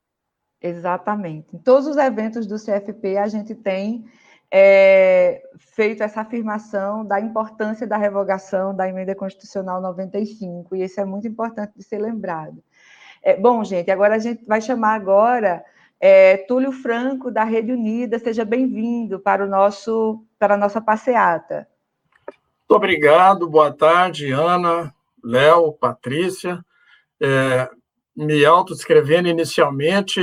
[SPEAKER 2] Exatamente. Em todos os eventos do CFP a gente tem é, feito essa afirmação da importância da revogação da emenda constitucional 95, e isso é muito importante de ser lembrado. É, bom, gente, agora a gente vai chamar agora É, Túlio Franco, da Rede Unida, seja bem-vindo para, o nosso, para a nossa passeata.
[SPEAKER 12] Muito obrigado, boa tarde, Ana, Léo, Patrícia. É, me autoescrevendo inicialmente,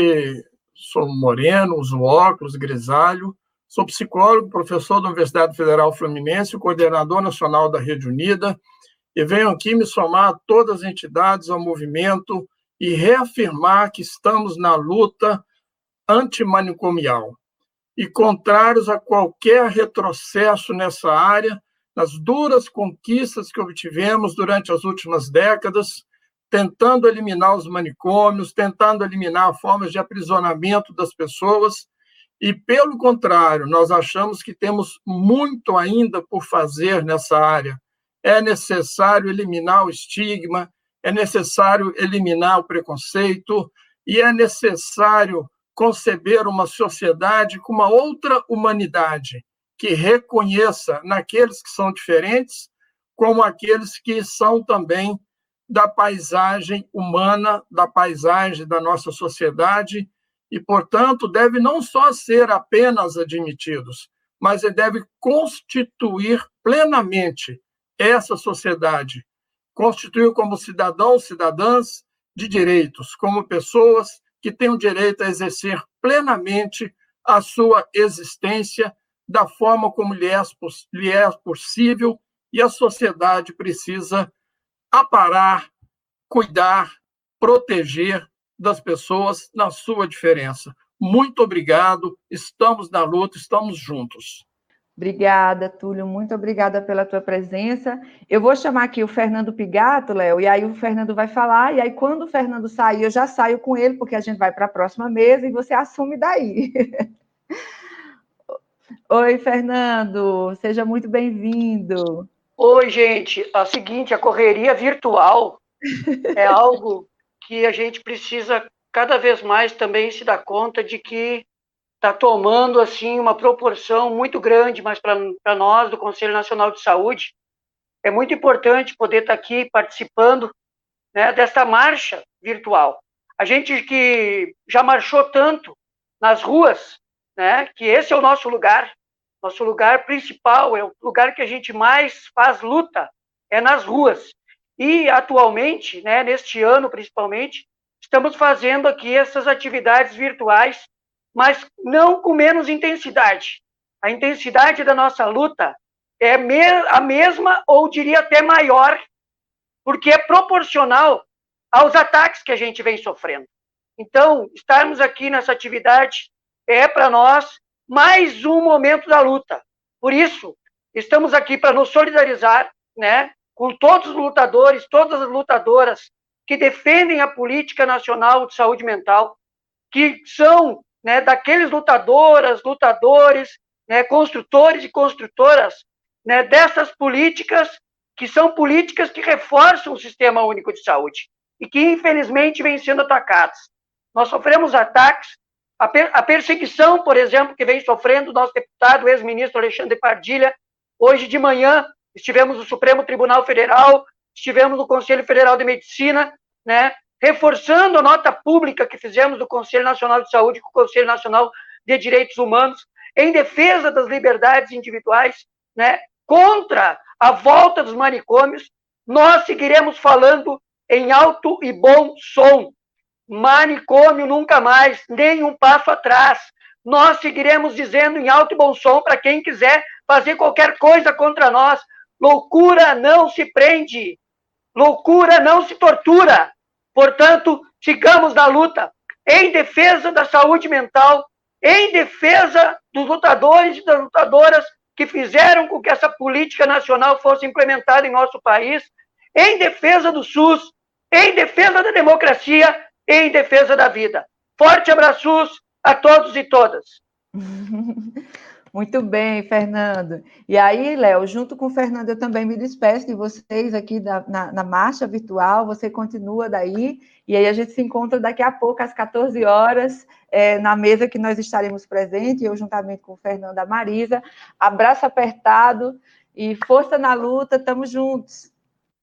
[SPEAKER 12] sou moreno, uso óculos, grisalho, sou psicólogo, professor da Universidade Federal Fluminense, coordenador nacional da Rede Unida, e venho aqui me somar a todas as entidades, ao movimento e reafirmar que estamos na luta antimanicomial. E contrários a qualquer retrocesso nessa área, nas duras conquistas que obtivemos durante as últimas décadas, tentando eliminar os manicômios, tentando eliminar formas de aprisionamento das pessoas, e, pelo contrário, nós achamos que temos muito ainda por fazer nessa área. É necessário eliminar o estigma, é necessário eliminar o preconceito e é necessário conceber uma sociedade com uma outra humanidade que reconheça naqueles que são diferentes como aqueles que são também da paisagem humana, da paisagem da nossa sociedade e, portanto, deve não só ser apenas admitidos, mas deve constituir plenamente essa sociedade, constituir como cidadãos, cidadãs de direitos, como pessoas que têm o direito a exercer plenamente a sua existência da forma como lhe é, lhe é possível e a sociedade precisa aparar, cuidar, proteger das pessoas na sua diferença. Muito obrigado, estamos na luta, estamos juntos.
[SPEAKER 2] Obrigada, Túlio, muito obrigada pela tua presença. Eu vou chamar aqui o Fernando Pigato, Léo, e aí o Fernando vai falar, e aí quando o Fernando sair, eu já saio com ele, porque a gente vai para a próxima mesa e você assume daí. Oi, Fernando, seja muito bem-vindo.
[SPEAKER 13] Oi, gente. A seguinte, a correria virtual é algo que a gente precisa cada vez mais também se dar conta de que está tomando assim uma proporção muito grande, mas para nós do Conselho Nacional de Saúde é muito importante poder estar tá aqui participando né, desta marcha virtual. A gente que já marchou tanto nas ruas, né, que esse é o nosso lugar, nosso lugar principal, é o lugar que a gente mais faz luta, é nas ruas. E atualmente, né, neste ano principalmente, estamos fazendo aqui essas atividades virtuais, mas não com menos intensidade. A intensidade da nossa luta é a mesma, ou diria até maior, porque é proporcional aos ataques que a gente vem sofrendo. Então, estarmos aqui nessa atividade é para nós mais um momento da luta. Por isso, estamos aqui para nos solidarizar, né, com todos os lutadores, todas as lutadoras que defendem a política nacional de saúde mental, que são né, daqueles lutadoras, lutadores, né, construtores e construtoras né, dessas políticas que são políticas que reforçam o sistema único de saúde e que infelizmente vêm sendo atacadas. Nós sofremos ataques, a, per a perseguição, por exemplo, que vem sofrendo o nosso deputado, ex-ministro Alexandre Pardilha, hoje de manhã estivemos no Supremo Tribunal Federal, estivemos no Conselho Federal de Medicina, né, reforçando a nota pública que fizemos do Conselho Nacional de Saúde com o Conselho Nacional de Direitos Humanos, em defesa das liberdades individuais, né, contra a volta dos manicômios, nós seguiremos falando em alto e bom som. Manicômio nunca mais, nem um passo atrás. Nós seguiremos dizendo em alto e bom som para quem quiser fazer qualquer coisa contra nós, Loucura não se prende, loucura não se tortura. Portanto, sigamos na luta em defesa da saúde mental, em defesa dos lutadores e das lutadoras que fizeram com que essa política nacional fosse implementada em nosso país, em defesa do SUS, em defesa da democracia, em defesa da vida. Forte abraços a todos e todas.
[SPEAKER 2] Muito bem, Fernando. E aí, Léo, junto com o Fernando, eu também me despeço de vocês aqui na, na, marcha virtual. Você continua daí, e aí a gente se encontra daqui a pouco, às 14 horas, é, na mesa que nós estaremos presentes, eu juntamente com o Fernando e a Marisa. Abraço apertado e força na luta, estamos juntos.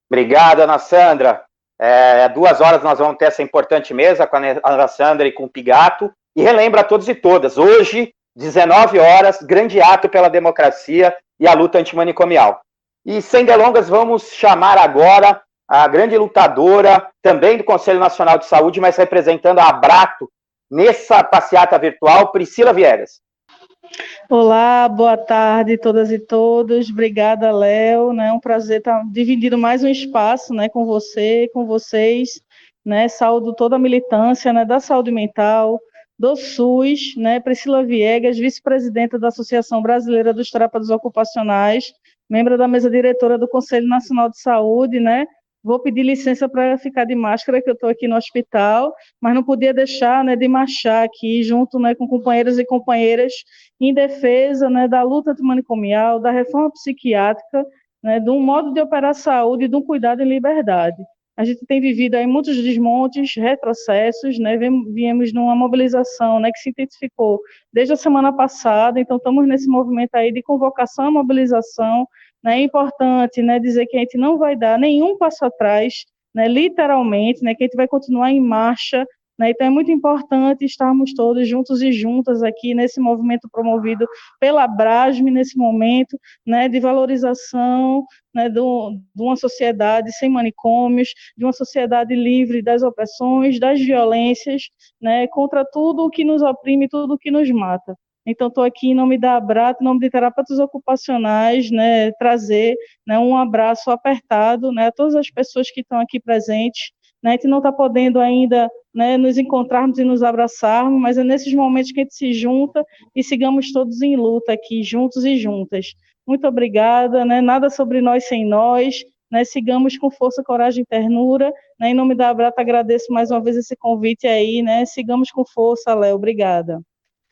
[SPEAKER 3] Obrigado, Ana Sandra. É, duas horas nós vamos ter essa importante mesa com a Ana Sandra e com o Pigato. e relembra a todos e todas, hoje, 19 horas, grande ato pela democracia e a luta antimanicomial. E sem delongas, vamos chamar agora a grande lutadora, também do Conselho Nacional de Saúde, mas representando a Abrato nessa passeata virtual, Priscila Viegas.
[SPEAKER 14] Olá, boa tarde todas e todos. Obrigada, Léo. É um prazer estar dividindo mais um espaço né, com você, com vocês. Né? Saúdo toda a militância né, da saúde mental, do SUS, né? Priscila Viegas, vice-presidenta da Associação Brasileira dos Terapeutas Ocupacionais, membro da mesa diretora do Conselho Nacional de Saúde, né? Vou pedir licença para ficar de máscara, que eu estou aqui no hospital, mas não podia deixar né, de marchar aqui, junto né, com companheiros e companheiras, em defesa né, da luta antimanicomial, da reforma psiquiátrica, né, de um modo de operar a saúde e de um cuidado em liberdade. A gente tem vivido aí muitos desmontes, retrocessos, né? Viemos numa mobilização, né, que se intensificou desde a semana passada, então estamos nesse movimento aí de convocação à mobilização, né? É importante, né, dizer que a gente não vai dar nenhum passo atrás, né, literalmente, né, que a gente vai continuar em marcha né? Então, é muito importante estarmos todos juntos e juntas aqui nesse movimento promovido pela Brasme, nesse momento né, de valorização né, do, de uma sociedade sem manicômios, de uma sociedade livre das opressões, das violências, né, contra tudo o que nos oprime, tudo o que nos mata. Então, estou aqui em nome da Abrato, em nome de terapeutas ocupacionais, né, trazer né, um abraço apertado né, a todas as pessoas que estão aqui presentes, né? A gente não está podendo ainda né, nos encontrarmos e nos abraçarmos, mas é nesses momentos que a gente se junta e sigamos todos em luta aqui, juntos e juntas. Muito obrigada, né? nada sobre nós sem nós, né? sigamos com força, coragem e ternura. Né? Em nome da Abrata, agradeço mais uma vez esse convite aí, né? sigamos com força, Léo, obrigada.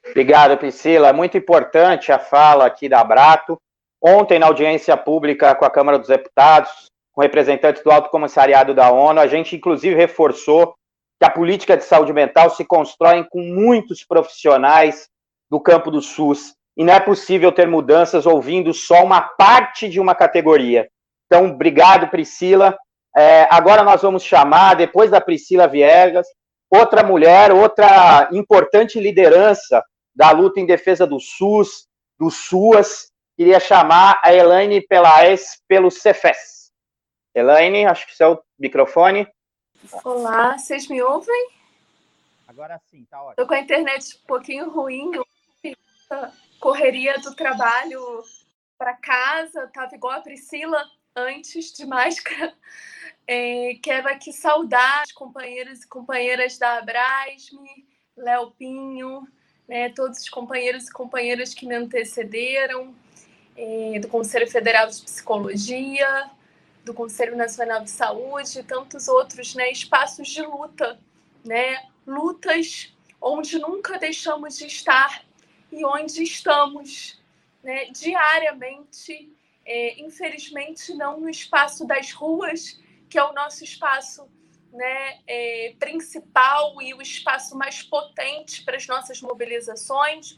[SPEAKER 3] Obrigado, Priscila. Muito importante a fala aqui da Abrato. Ontem, na audiência pública com a Câmara dos Deputados, com representantes do Alto Comissariado da ONU. A gente, inclusive, reforçou que a política de saúde mental se constrói com muitos profissionais do campo do SUS e não é possível ter mudanças ouvindo só uma parte de uma categoria. Então, obrigado, Priscila. É, agora nós vamos chamar, depois da Priscila Viegas, outra mulher, outra importante liderança da luta em defesa do SUS, do SUAS. Queria chamar a Elaine Pelaes pelo Cefes. Elaine, acho que seu microfone.
[SPEAKER 15] Olá, vocês me ouvem?
[SPEAKER 3] Agora sim, tá ótimo.
[SPEAKER 15] Estou com a internet um pouquinho ruim, correria do trabalho para casa, estava igual a Priscila antes de máscara. É, quero aqui saudar os companheiros e companheiras da Abrasme, Léo Pinho, né, todos os companheiros e companheiras que me antecederam, é, do Conselho Federal de Psicologia, do Conselho Nacional de Saúde e tantos outros né, espaços de luta, né, lutas onde nunca deixamos de estar e onde estamos né, diariamente, é, infelizmente não no espaço das ruas, que é o nosso espaço né, é, principal e o espaço mais potente para as nossas mobilizações,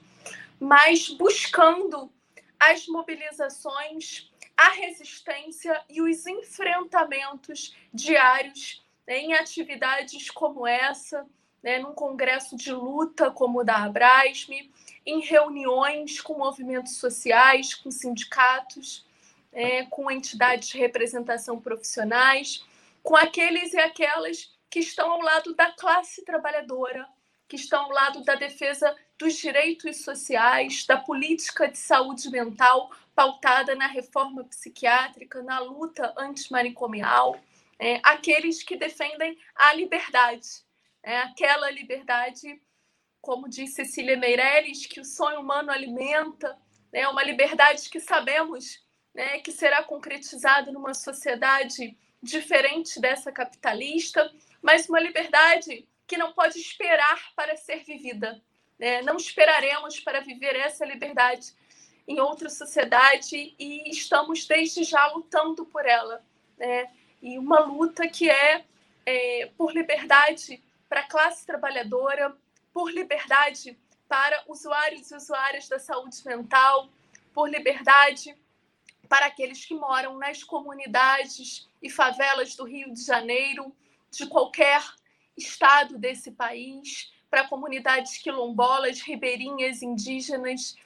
[SPEAKER 15] mas buscando as mobilizações a resistência e os enfrentamentos diários né, em atividades como essa, né, num congresso de luta como o da Abrasme, em reuniões com movimentos sociais, com sindicatos, né, com entidades de representação profissionais, com aqueles e aquelas que estão ao lado da classe trabalhadora, que estão ao lado da defesa dos direitos sociais, da política de saúde mental pautada na reforma psiquiátrica, na luta antimanicomial, é, aqueles que defendem a liberdade, é, aquela liberdade, como diz Cecília Meirelles, que o sonho humano alimenta, né, uma liberdade que sabemos né, que será concretizada numa sociedade diferente dessa capitalista, mas uma liberdade que não pode esperar para ser vivida. Né? Não esperaremos para viver essa liberdade em outra sociedade e estamos desde já lutando por ela. Né? E uma luta que é, é por liberdade para a classe trabalhadora, por liberdade para usuários e usuárias da saúde mental, por liberdade para aqueles que moram nas comunidades e favelas do Rio de Janeiro, de qualquer estado desse país, para comunidades quilombolas, ribeirinhas, indígenas,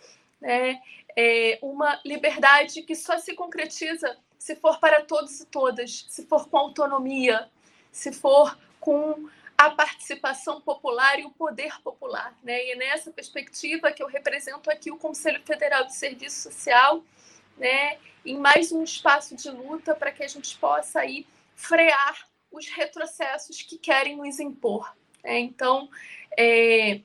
[SPEAKER 15] né? É uma liberdade que só se concretiza se for para todos e todas, se for com autonomia, se for com a participação popular e o poder popular. Né? E é nessa perspectiva que eu represento aqui o Conselho Federal de Serviço Social, né? em mais um espaço de luta para que a gente possa aí frear os retrocessos que querem nos impor. Né? Então, é,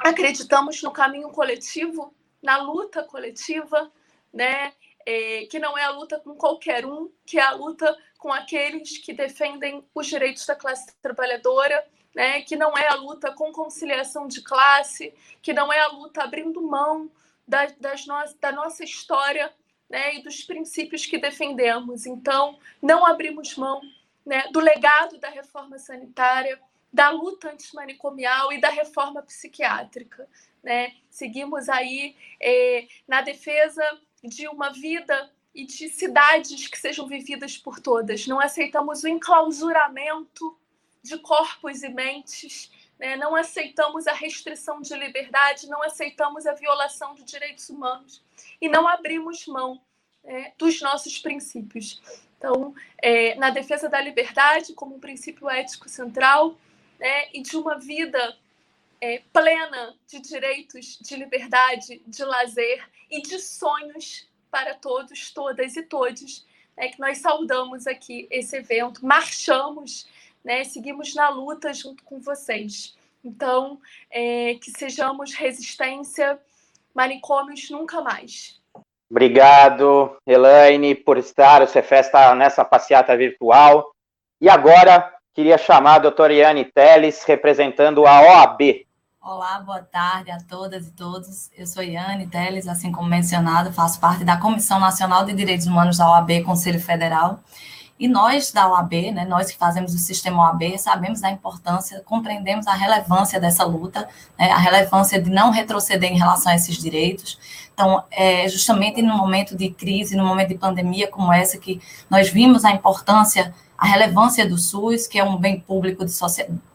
[SPEAKER 15] acreditamos no caminho coletivo, na luta coletiva, né? É, que não é a luta com qualquer um, que é a luta com aqueles que defendem os direitos da classe trabalhadora, né? que não é a luta com conciliação de classe, que não é a luta abrindo mão da, das no, da nossa história né? e dos princípios que defendemos. Então, não abrimos mão né? do legado da reforma sanitária, da luta antimanicomial e da reforma psiquiátrica. Né? Seguimos aí é, na defesa de uma vida e de cidades que sejam vividas por todas. Não aceitamos o enclausuramento de corpos e mentes, né? não aceitamos a restrição de liberdade, não aceitamos a violação de direitos humanos e não abrimos mão né, dos nossos princípios. Então, é, na defesa da liberdade como um princípio ético central né, e de uma vida é, plena de direitos, de liberdade, de lazer e de sonhos para todos, todas e todos, né, que nós saudamos aqui esse evento, marchamos, né, seguimos na luta junto com vocês. Então, é, que sejamos resistência, manicômios nunca mais.
[SPEAKER 3] Obrigado, Elaine, por estar. O Cefes está nessa passeata virtual. E agora, queria chamar a doutora Iane Teles, representando a OAB,
[SPEAKER 16] Olá, boa tarde a todas e todos. Eu sou Iane Teles, assim como mencionado, faço parte da Comissão Nacional de Direitos Humanos da OAB, Conselho Federal. E nós da OAB, né, nós que fazemos o sistema OAB, sabemos da importância, compreendemos a relevância dessa luta, né, a relevância de não retroceder em relação a esses direitos. Então, é justamente no momento de crise, no momento de pandemia como essa, que nós vimos a importância, a relevância do SUS, que é um bem público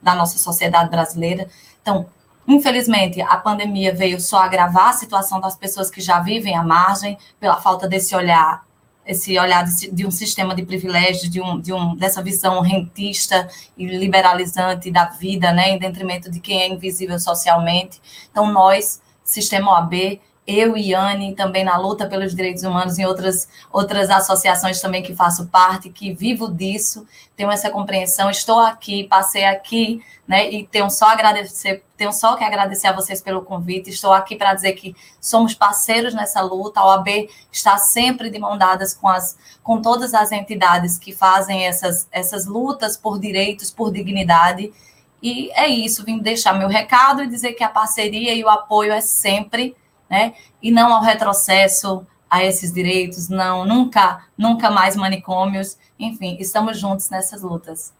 [SPEAKER 16] da nossa sociedade brasileira. Então, Infelizmente, a pandemia veio só agravar a situação das pessoas que já vivem à margem, pela falta desse olhar, esse olhar de, de um sistema de privilégios, de, um, de um, dessa visão rentista e liberalizante da vida, né, em detrimento de quem é invisível socialmente. Então, nós, Sistema OAB, eu e Anne, também na luta pelos direitos humanos, em outras, outras associações também que faço parte, que vivo disso, tenho essa compreensão, estou aqui, passei aqui, né, e tenho só agradecer, tenho só que agradecer a vocês pelo convite, estou aqui para dizer que somos parceiros nessa luta, a OAB está sempre de mão dadas com, as, com todas as entidades que fazem essas, essas lutas por direitos, por dignidade, e é isso, vim deixar meu recado e dizer que a parceria e o apoio é sempre né? E não ao retrocesso a esses direitos, não, nunca, nunca mais manicômios. Enfim, estamos juntos nessas lutas.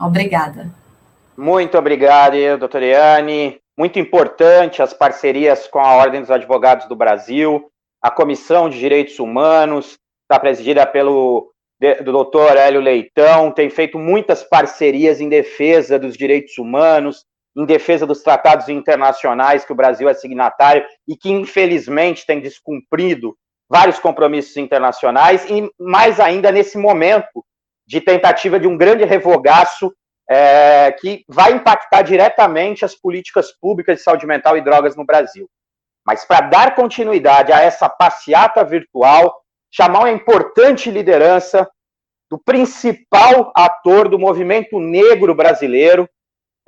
[SPEAKER 16] Obrigada.
[SPEAKER 3] Muito obrigado, doutora Iane. Muito importante as parcerias com a Ordem dos Advogados do Brasil, a Comissão de Direitos Humanos, está presidida pelo do doutor Hélio Leitão, tem feito muitas parcerias em defesa dos direitos humanos, em defesa dos tratados internacionais que o Brasil é signatário e que, infelizmente, tem descumprido vários compromissos internacionais, e mais ainda nesse momento de tentativa de um grande revogaço é, que vai impactar diretamente as políticas públicas de saúde mental e drogas no Brasil. Mas para dar continuidade a essa passeata virtual, chamar uma importante liderança do principal ator do movimento negro brasileiro,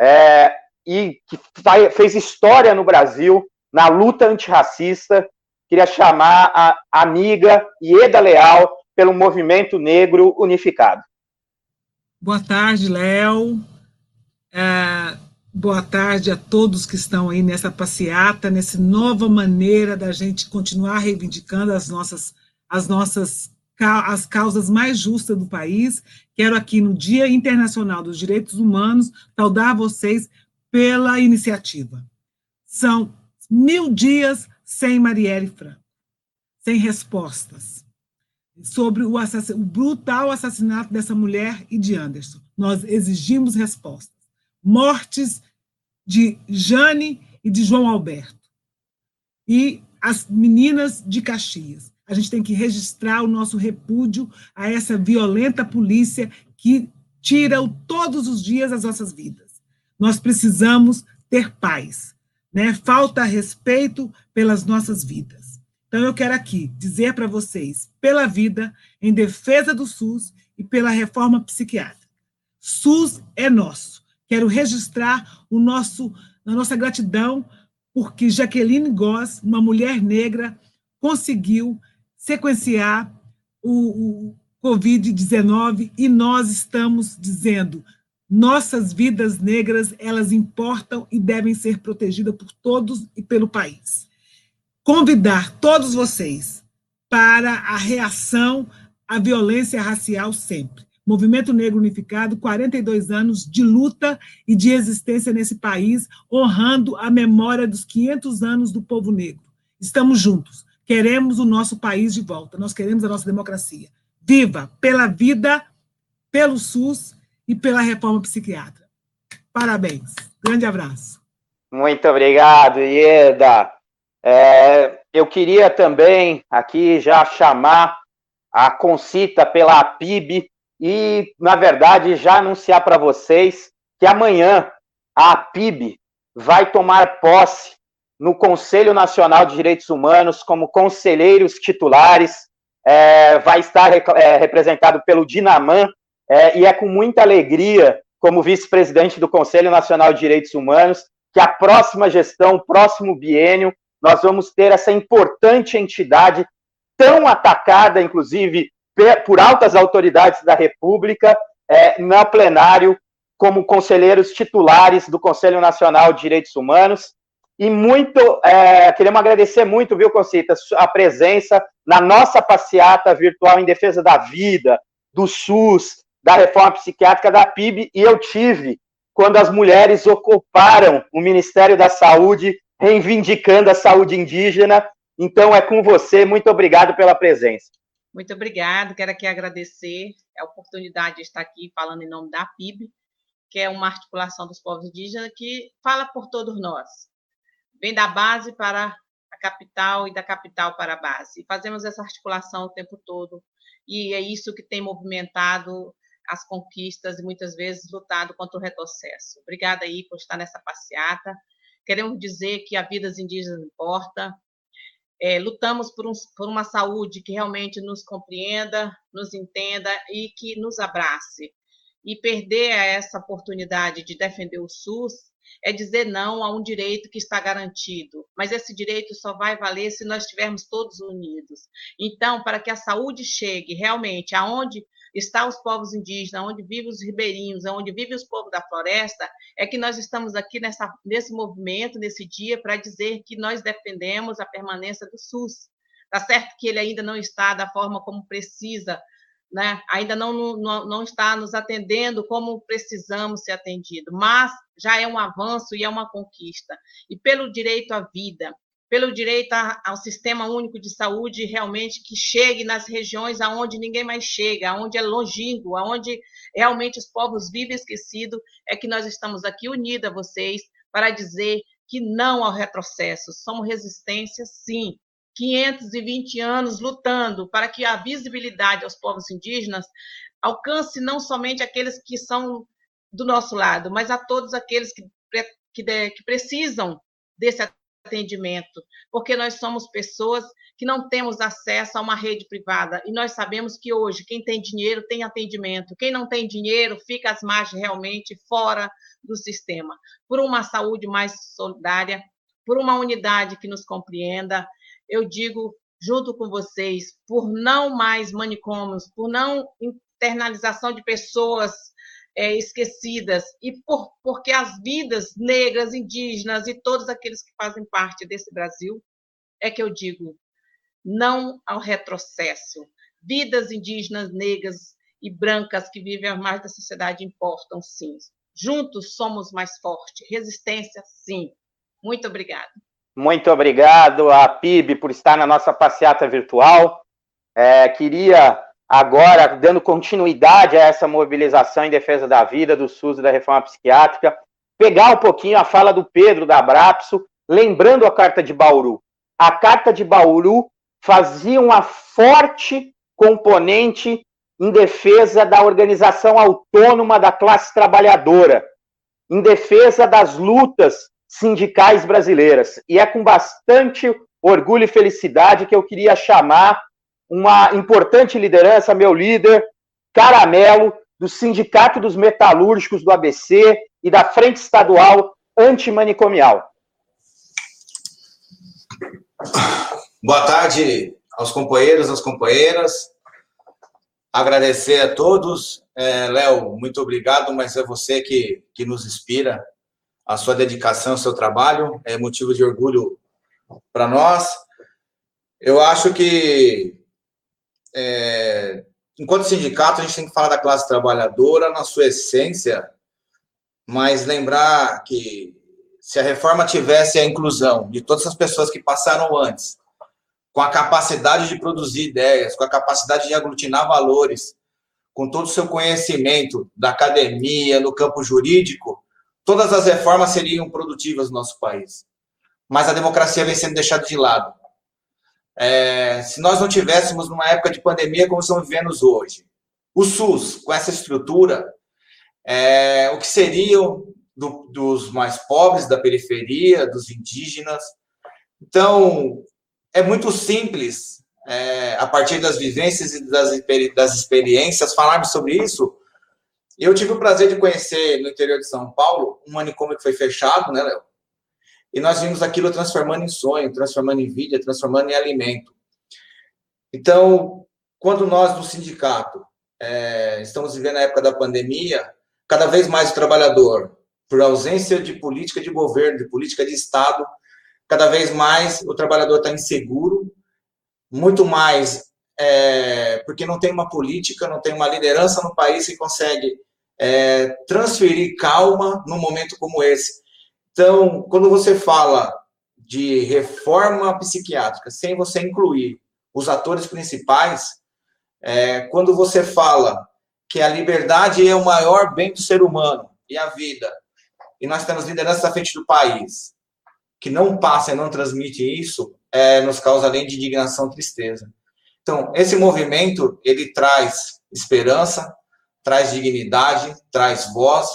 [SPEAKER 3] é, e que fez história no Brasil na luta antirracista. Queria chamar a amiga Ieda Leal pelo Movimento Negro Unificado.
[SPEAKER 17] Boa tarde, Léo. É, boa tarde a todos que estão aí nessa passeata, nessa nova maneira da gente continuar reivindicando as nossas, as nossas as causas mais justas do país. Quero aqui no Dia Internacional dos Direitos Humanos saudar vocês pela iniciativa. São mil dias sem Marielle Franco, sem respostas sobre o, assass... o brutal assassinato dessa mulher e de Anderson. Nós exigimos respostas. Mortes de Jane e de João Alberto. E as meninas de Caxias. A gente tem que registrar o nosso repúdio a essa violenta polícia que tira todos os dias as nossas vidas. Nós precisamos ter paz, né? Falta respeito pelas nossas vidas. Então eu quero aqui dizer para vocês, pela vida, em defesa do SUS e pela reforma psiquiátrica. SUS é nosso. Quero registrar o nosso a nossa gratidão porque Jaqueline Goss, uma mulher negra, conseguiu sequenciar o, o Covid-19 e nós estamos dizendo nossas vidas negras, elas importam e devem ser protegidas por todos e pelo país. Convidar todos vocês para a reação à violência racial sempre. Movimento Negro Unificado, 42 anos de luta e de existência nesse país, honrando a memória dos 500 anos do povo negro. Estamos juntos. Queremos o nosso país de volta. Nós queremos a nossa democracia. Viva pela vida, pelo SUS e pela reforma psiquiátrica. Parabéns. Grande abraço.
[SPEAKER 3] Muito obrigado, Ieda. É, eu queria também aqui já chamar a Concita pela PIB e, na verdade, já anunciar para vocês que amanhã a PIB vai tomar posse no Conselho Nacional de Direitos Humanos como conselheiros titulares, é, vai estar é, representado pelo Dinaman, é, e é com muita alegria, como vice-presidente do Conselho Nacional de Direitos Humanos, que a próxima gestão, próximo biênio, nós vamos ter essa importante entidade tão atacada, inclusive, por altas autoridades da República, é, no plenário, como conselheiros titulares do Conselho Nacional de Direitos Humanos. E muito, é, queremos agradecer muito, viu, Concita, a presença na nossa passeata virtual em defesa da vida, do SUS, da reforma psiquiátrica da PIB, e eu tive quando as mulheres ocuparam o Ministério da Saúde, reivindicando a saúde indígena. Então, é com você. Muito obrigado pela presença.
[SPEAKER 18] Muito obrigada. Quero aqui agradecer a oportunidade de estar aqui falando em nome da PIB, que é uma articulação dos povos indígenas que fala por todos nós. Vem da base para a capital e da capital para a base. Fazemos essa articulação o tempo todo. E é isso que tem movimentado as conquistas e muitas vezes lutado contra o retrocesso. Obrigada aí por estar nessa passeata. Queremos dizer que a vida dos indígenas importa, é, lutamos por, um, por uma saúde que realmente nos compreenda, nos entenda e que nos abrace. E perder essa oportunidade de defender o SUS é dizer não a um direito que está garantido, mas esse direito só vai valer se nós estivermos todos unidos. Então, para que a saúde chegue realmente aonde está os povos indígenas, onde vivem os ribeirinhos, onde vivem os povos da floresta, é que nós estamos aqui nessa, nesse movimento, nesse dia, para dizer que nós defendemos a permanência do SUS. Está certo que ele ainda não está da forma como precisa, né? ainda não, não, não está nos atendendo como precisamos ser atendido, mas já é um avanço e é uma conquista. E pelo direito à vida, pelo direito ao sistema único de saúde realmente que chegue nas regiões aonde ninguém mais chega, aonde é longínquo, aonde realmente os povos vivem esquecidos, é que nós estamos aqui unidos a vocês para dizer que não ao retrocesso. Somos resistência, sim. 520 anos lutando para que a visibilidade aos povos indígenas alcance não somente aqueles que são do nosso lado, mas a todos aqueles que, que, que precisam desse atendimento, porque nós somos pessoas que não temos acesso a uma rede privada e nós sabemos que hoje quem tem dinheiro tem atendimento, quem não tem dinheiro fica às margens realmente fora do sistema. Por uma saúde mais solidária, por uma unidade que nos compreenda, eu digo junto com vocês, por não mais manicômios, por não internalização de pessoas é, esquecidas e por, porque as vidas negras, indígenas e todos aqueles que fazem parte desse Brasil, é que eu digo não ao retrocesso. Vidas indígenas, negras e brancas que vivem à margem da sociedade importam, sim. Juntos somos mais fortes. Resistência, sim. Muito obrigada.
[SPEAKER 3] Muito obrigado a PIB por estar na nossa passeata virtual. É, queria agora dando continuidade a essa mobilização em defesa da vida, do SUS e da reforma psiquiátrica, pegar um pouquinho a fala do Pedro da Abrapso, lembrando a Carta de Bauru. A Carta de Bauru fazia uma forte componente em defesa da organização autônoma da classe trabalhadora, em defesa das lutas sindicais brasileiras. E é com bastante orgulho e felicidade que eu queria chamar uma importante liderança, meu líder, Caramelo, do Sindicato dos Metalúrgicos do ABC e da Frente Estadual Antimanicomial.
[SPEAKER 19] Boa tarde aos companheiros, às companheiras. Agradecer a todos. É, Léo, muito obrigado, mas é você que, que nos inspira. A sua dedicação, o seu trabalho é motivo de orgulho para nós. Eu acho que, é, enquanto sindicato, a gente tem que falar da classe trabalhadora na sua essência, mas lembrar que se a reforma tivesse a inclusão de todas as pessoas que passaram antes, com a capacidade de produzir ideias, com a capacidade de aglutinar valores, com todo o seu conhecimento da academia, no campo jurídico, todas as reformas seriam produtivas no nosso país. Mas a democracia vem sendo deixada de lado. É, se nós não tivéssemos numa época de pandemia como estamos vivendo hoje, o SUS, com essa estrutura, é, o que seriam do, dos mais pobres, da periferia, dos indígenas. Então, é muito simples, é, a partir das vivências e das, das experiências, falarmos sobre isso. Eu tive o prazer de conhecer no interior de São Paulo um manicômio que foi fechado, né, Léo? E nós vimos aquilo transformando em sonho, transformando em vida, transformando em alimento. Então, quando nós do sindicato é, estamos vivendo a época da pandemia, cada vez mais o trabalhador, por ausência de política de governo, de política de Estado, cada vez mais o trabalhador está inseguro, muito mais é, porque não tem uma política, não tem uma liderança no país que consegue é, transferir calma num momento como esse. Então, quando você fala de reforma psiquiátrica, sem você incluir os atores principais, é, quando você fala que a liberdade é o maior bem do ser humano e a vida, e nós temos liderança à frente do país, que não passa e não transmite isso, é, nos causa além de indignação, tristeza. Então, esse movimento, ele traz esperança, traz dignidade, traz voz.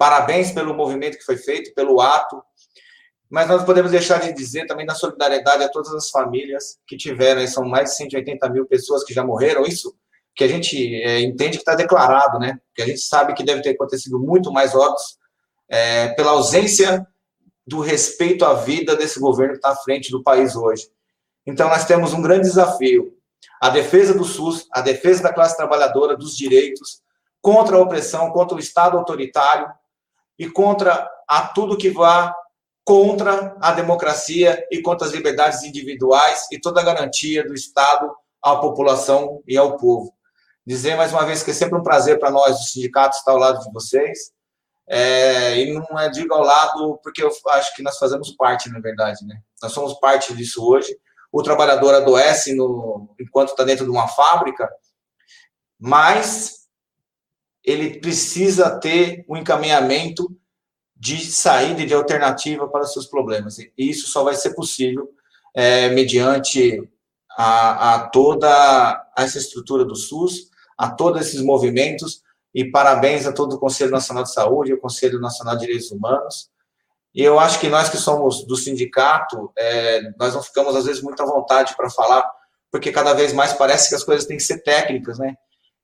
[SPEAKER 19] Parabéns pelo movimento que foi feito, pelo ato. Mas nós podemos deixar de dizer também da solidariedade a todas as famílias que tiveram, são mais de 180 mil pessoas que já morreram, isso que a gente é, entende que está declarado, né? Que a gente sabe que deve ter acontecido muito mais óbitos é, pela ausência do respeito à vida desse governo que está à frente do país hoje. Então, nós temos um grande desafio: a defesa do SUS, a defesa da classe trabalhadora, dos direitos, contra a opressão, contra o Estado autoritário e contra a tudo que vá contra a democracia e contra as liberdades individuais e toda a garantia do Estado à população e ao povo. Dizer mais uma vez que é sempre um prazer para nós, o sindicato, estar ao lado de vocês é, e não é digo ao lado, porque eu acho que nós fazemos parte, na verdade, né? Nós somos parte disso hoje. O trabalhador adoece no, enquanto está dentro de uma fábrica, mas ele precisa ter um encaminhamento de saída e de alternativa para os seus problemas. E isso só vai ser possível é, mediante a, a toda essa estrutura do SUS, a todos esses movimentos, e parabéns a todo o Conselho Nacional de Saúde e o Conselho Nacional de Direitos Humanos. E eu acho que nós que somos do sindicato, é, nós não ficamos, às vezes, muito à vontade para falar, porque cada vez mais parece que as coisas têm que ser técnicas, né?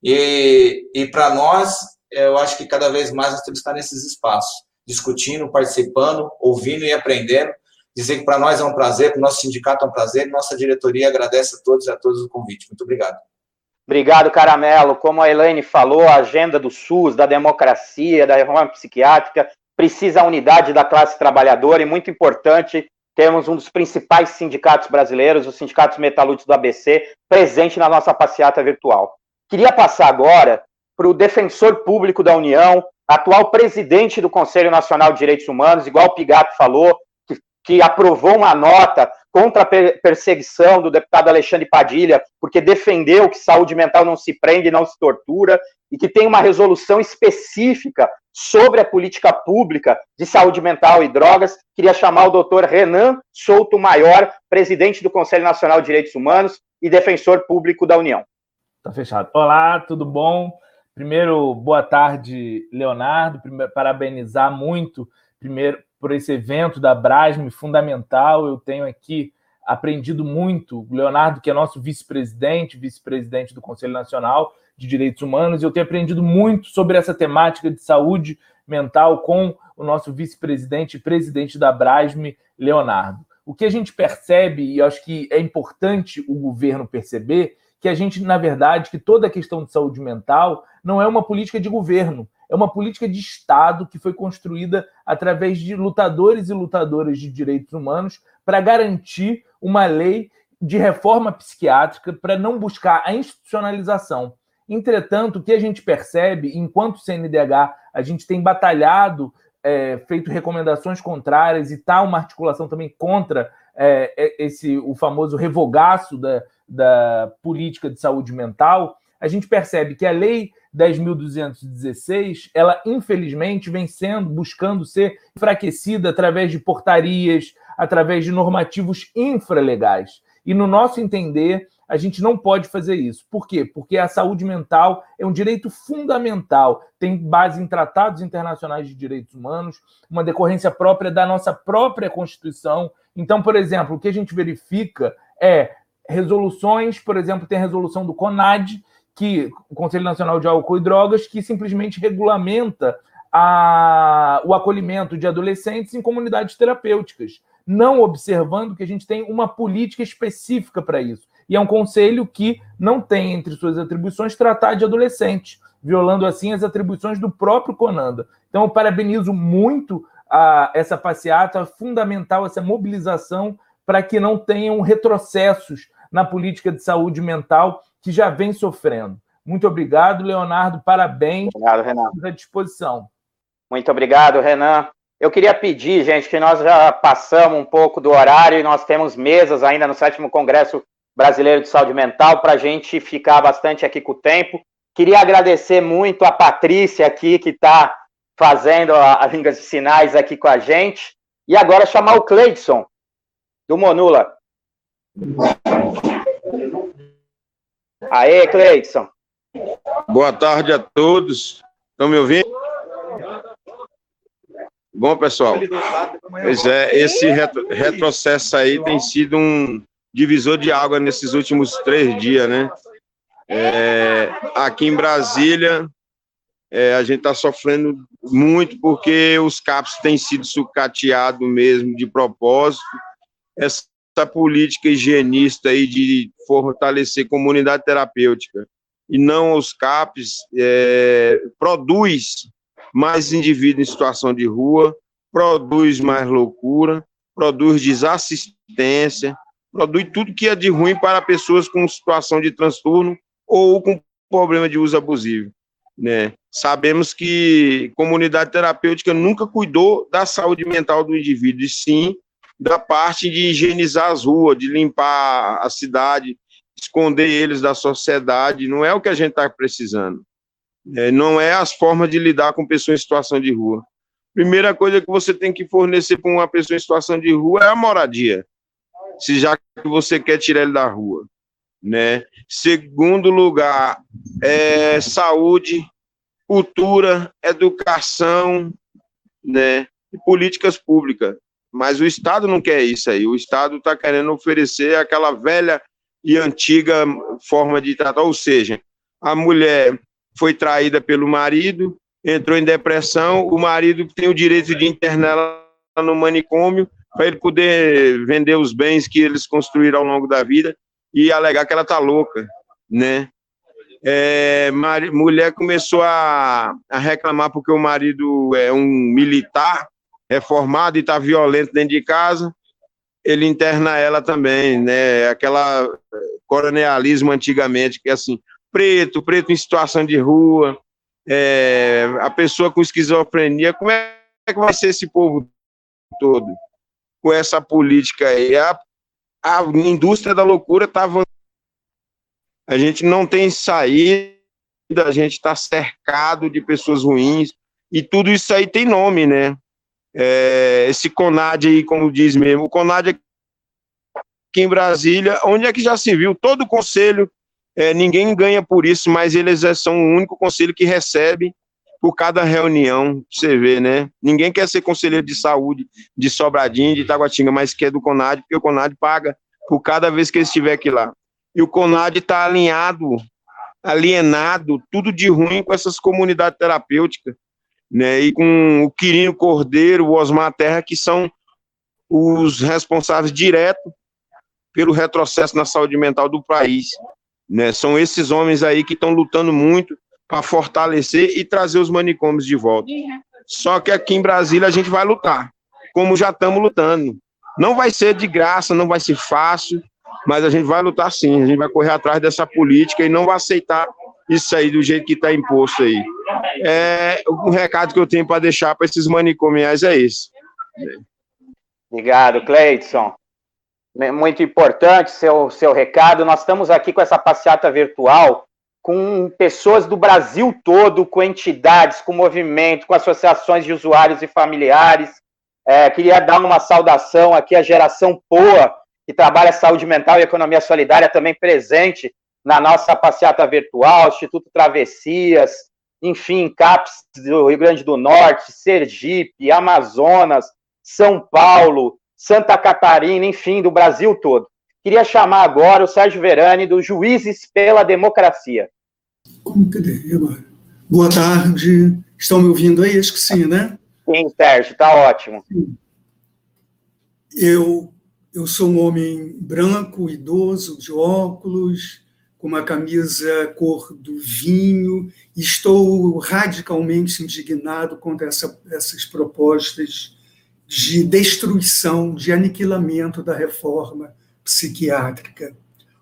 [SPEAKER 19] E, e para nós, eu acho que cada vez mais nós temos que estar nesses espaços, discutindo, participando, ouvindo e aprendendo. Dizer que para nós é um prazer, para o nosso sindicato é um prazer, nossa diretoria agradece a todos e a todos o convite. Muito obrigado.
[SPEAKER 3] Obrigado, Caramelo. Como a Elaine falou, a agenda do SUS, da democracia, da reforma psiquiátrica, precisa a unidade da classe trabalhadora e, muito importante, temos um dos principais sindicatos brasileiros, os sindicatos metalúrgicos do ABC, presente na nossa passeata virtual. Queria passar agora para o defensor público da União, atual presidente do Conselho Nacional de Direitos Humanos, igual o Pigato falou, que, que aprovou uma nota contra a perseguição do deputado Alexandre Padilha, porque defendeu que saúde mental não se prende, não se tortura, e que tem uma resolução específica sobre a política pública de saúde mental e drogas. Queria chamar o doutor Renan Souto Maior, presidente do Conselho Nacional de Direitos Humanos e defensor público da União.
[SPEAKER 20] Tá fechado. Olá, tudo bom? Primeiro, boa tarde, Leonardo. Primeiro, parabenizar muito, primeiro, por esse evento da Brasme, fundamental. Eu tenho aqui aprendido muito. Leonardo, que é nosso vice-presidente, vice-presidente do Conselho Nacional de Direitos Humanos, eu tenho aprendido muito sobre essa temática de saúde mental com o nosso vice-presidente e presidente da Brasme, Leonardo. O que a gente percebe, e acho que é importante o governo perceber, que a gente, na verdade, que toda a questão de saúde mental não é uma política de governo, é uma política de Estado que foi construída através de lutadores e lutadoras de direitos humanos para garantir uma lei de reforma psiquiátrica para não buscar a institucionalização. Entretanto, o que a gente percebe, enquanto CNDH, a gente tem batalhado, é, feito recomendações contrárias e está uma articulação também contra é, é, esse o famoso revogaço da, da política de saúde mental, a gente percebe que a lei 10.216, ela infelizmente vem sendo, buscando ser enfraquecida através de portarias, através de normativos infralegais. E no nosso entender, a gente não pode fazer isso. Por quê? Porque a saúde mental é um direito fundamental, tem base em tratados internacionais de direitos humanos, uma decorrência própria da nossa própria Constituição. Então, por exemplo, o que a gente verifica é resoluções, por exemplo, tem a resolução do CONAD, que o Conselho Nacional de Álcool e Drogas, que simplesmente regulamenta a, o acolhimento de adolescentes em comunidades terapêuticas, não observando que a gente tem uma política específica para isso. E é um conselho que não tem entre suas atribuições tratar de adolescentes, violando assim as atribuições do próprio Conanda. Então, eu parabenizo muito a, essa passeata, fundamental essa mobilização para que não tenham retrocessos na política de saúde mental que já vem sofrendo. Muito obrigado, Leonardo. Parabéns.
[SPEAKER 3] Obrigado, Renan.
[SPEAKER 20] À disposição.
[SPEAKER 3] Muito obrigado, Renan. Eu queria pedir, gente, que nós já passamos um pouco do horário e nós temos mesas ainda no sétimo Congresso Brasileiro de Saúde Mental para a gente ficar bastante aqui com o tempo. Queria agradecer muito a Patrícia aqui, que está fazendo a, a língua de sinais aqui com a gente. E agora chamar o Cleidson, do Monula. Aê, Cleidson.
[SPEAKER 21] Boa tarde a todos. Estão me ouvindo? Bom, pessoal, pois é, esse retro, retrocesso aí tem sido um divisor de água nesses últimos três dias, né? É, aqui em Brasília, é, a gente está sofrendo muito porque os CAPs têm sido sucateados mesmo de propósito. Essa essa política higienista aí de fortalecer comunidade terapêutica e não os CAPs, é, produz mais indivíduos em situação de rua, produz mais loucura, produz desassistência, produz tudo que é de ruim para pessoas com situação de transtorno ou com problema de uso abusivo. Né? Sabemos que comunidade terapêutica nunca cuidou da saúde mental do indivíduo, e sim da parte de higienizar as ruas, de limpar a cidade, esconder eles da sociedade, não é o que a gente está precisando. É, não é as formas de lidar com pessoas em situação de rua. Primeira coisa que você tem que fornecer para uma pessoa em situação de rua é a moradia, se já que você quer tirar ele da rua. Né? Segundo lugar, é saúde, cultura, educação, né? E políticas públicas. Mas o Estado não quer isso aí. O Estado está querendo oferecer aquela velha e antiga forma de tratar, ou seja, a mulher foi traída pelo marido, entrou em depressão, o marido tem o direito de internar ela no manicômio para ele poder vender os bens que eles construíram ao longo da vida e alegar que ela está louca, né? É, mulher começou a, a reclamar porque o marido é um militar reformado e está violento dentro de casa, ele interna ela também, né? Aquela coronelismo antigamente, que é assim, preto, preto em situação de rua, é, a pessoa com esquizofrenia, como é que vai ser esse povo todo com essa política aí? A, a indústria da loucura está A gente não tem saída, a gente está cercado de pessoas ruins, E tudo isso aí tem nome, né? É, esse CONAD aí, como diz mesmo, o CONAD aqui em Brasília, onde é que já se viu? Todo o conselho, é, ninguém ganha por isso, mas eles é, são o único conselho que recebe por cada reunião, você vê, né? Ninguém quer ser conselheiro de saúde de Sobradinho, de Taguatinga, mas quer do CONAD, porque o CONAD paga por cada vez que ele estiver aqui lá. E o CONAD está alinhado, alienado, tudo de ruim com essas comunidades terapêuticas, né? E com o Quirino Cordeiro, o Osmar Terra, que são os responsáveis direto pelo retrocesso na saúde mental do país. Né? São esses homens aí que estão lutando muito para fortalecer e trazer os manicômios de volta. Só que aqui em Brasília a gente vai lutar, como já estamos lutando. Não vai ser de graça, não vai ser fácil, mas a gente vai lutar sim, a gente vai correr atrás dessa política e não vai aceitar isso aí do jeito que está imposto aí. É, o recado que eu tenho para deixar para esses manicomiais é esse.
[SPEAKER 3] Obrigado, Cleidson. Muito importante seu, seu recado. Nós estamos aqui com essa passeata virtual com pessoas do Brasil todo, com entidades, com movimento, com associações de usuários e familiares. É, queria dar uma saudação aqui à geração POA, que trabalha saúde mental e economia solidária, também presente na nossa passeata virtual, Instituto Travessias, enfim, CAPS do Rio Grande do Norte, Sergipe, Amazonas, São Paulo, Santa Catarina, enfim, do Brasil todo. Queria chamar agora o Sérgio Verani, do Juízes pela Democracia.
[SPEAKER 22] Como que agora? Boa tarde. Estão me ouvindo aí? Acho que sim, né?
[SPEAKER 3] Sim, Sérgio, está ótimo.
[SPEAKER 22] Eu, eu sou um homem branco, idoso, de óculos, uma camisa cor do vinho, estou radicalmente indignado contra essa, essas propostas de destruição, de aniquilamento da reforma psiquiátrica.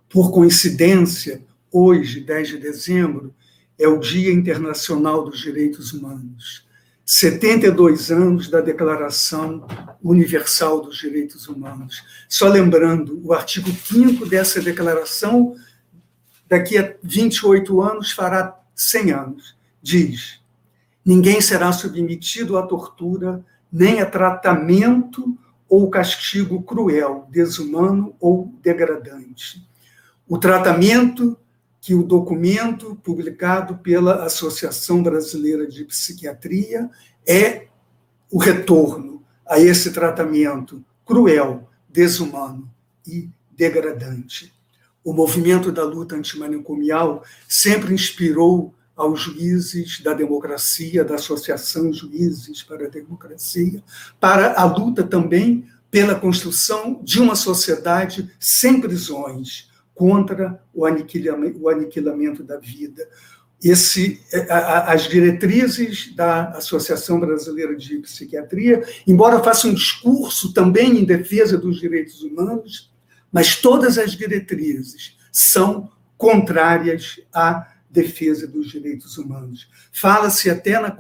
[SPEAKER 22] Por coincidência, hoje, 10 de dezembro, é o Dia Internacional dos Direitos Humanos. 72 anos da Declaração Universal dos Direitos Humanos. Só lembrando, o artigo 5 dessa declaração, daqui a 28 anos, fará 100 anos. Diz: ninguém será submetido à tortura, nem a tratamento ou castigo cruel, desumano ou degradante. O tratamento que o documento publicado pela Associação Brasileira de Psiquiatria é o retorno a esse tratamento cruel, desumano e degradante. O movimento da luta antimanicomial sempre inspirou aos juízes da democracia, da Associação Juízes para a Democracia, para a luta também pela construção de uma sociedade sem prisões, contra o aniquilamento, o aniquilamento da vida. Esse, é, as diretrizes da Associação Brasileira de Psiquiatria, embora faça um discurso também em defesa dos direitos humanos, mas todas as diretrizes são contrárias à defesa dos direitos humanos. Fala-se até na,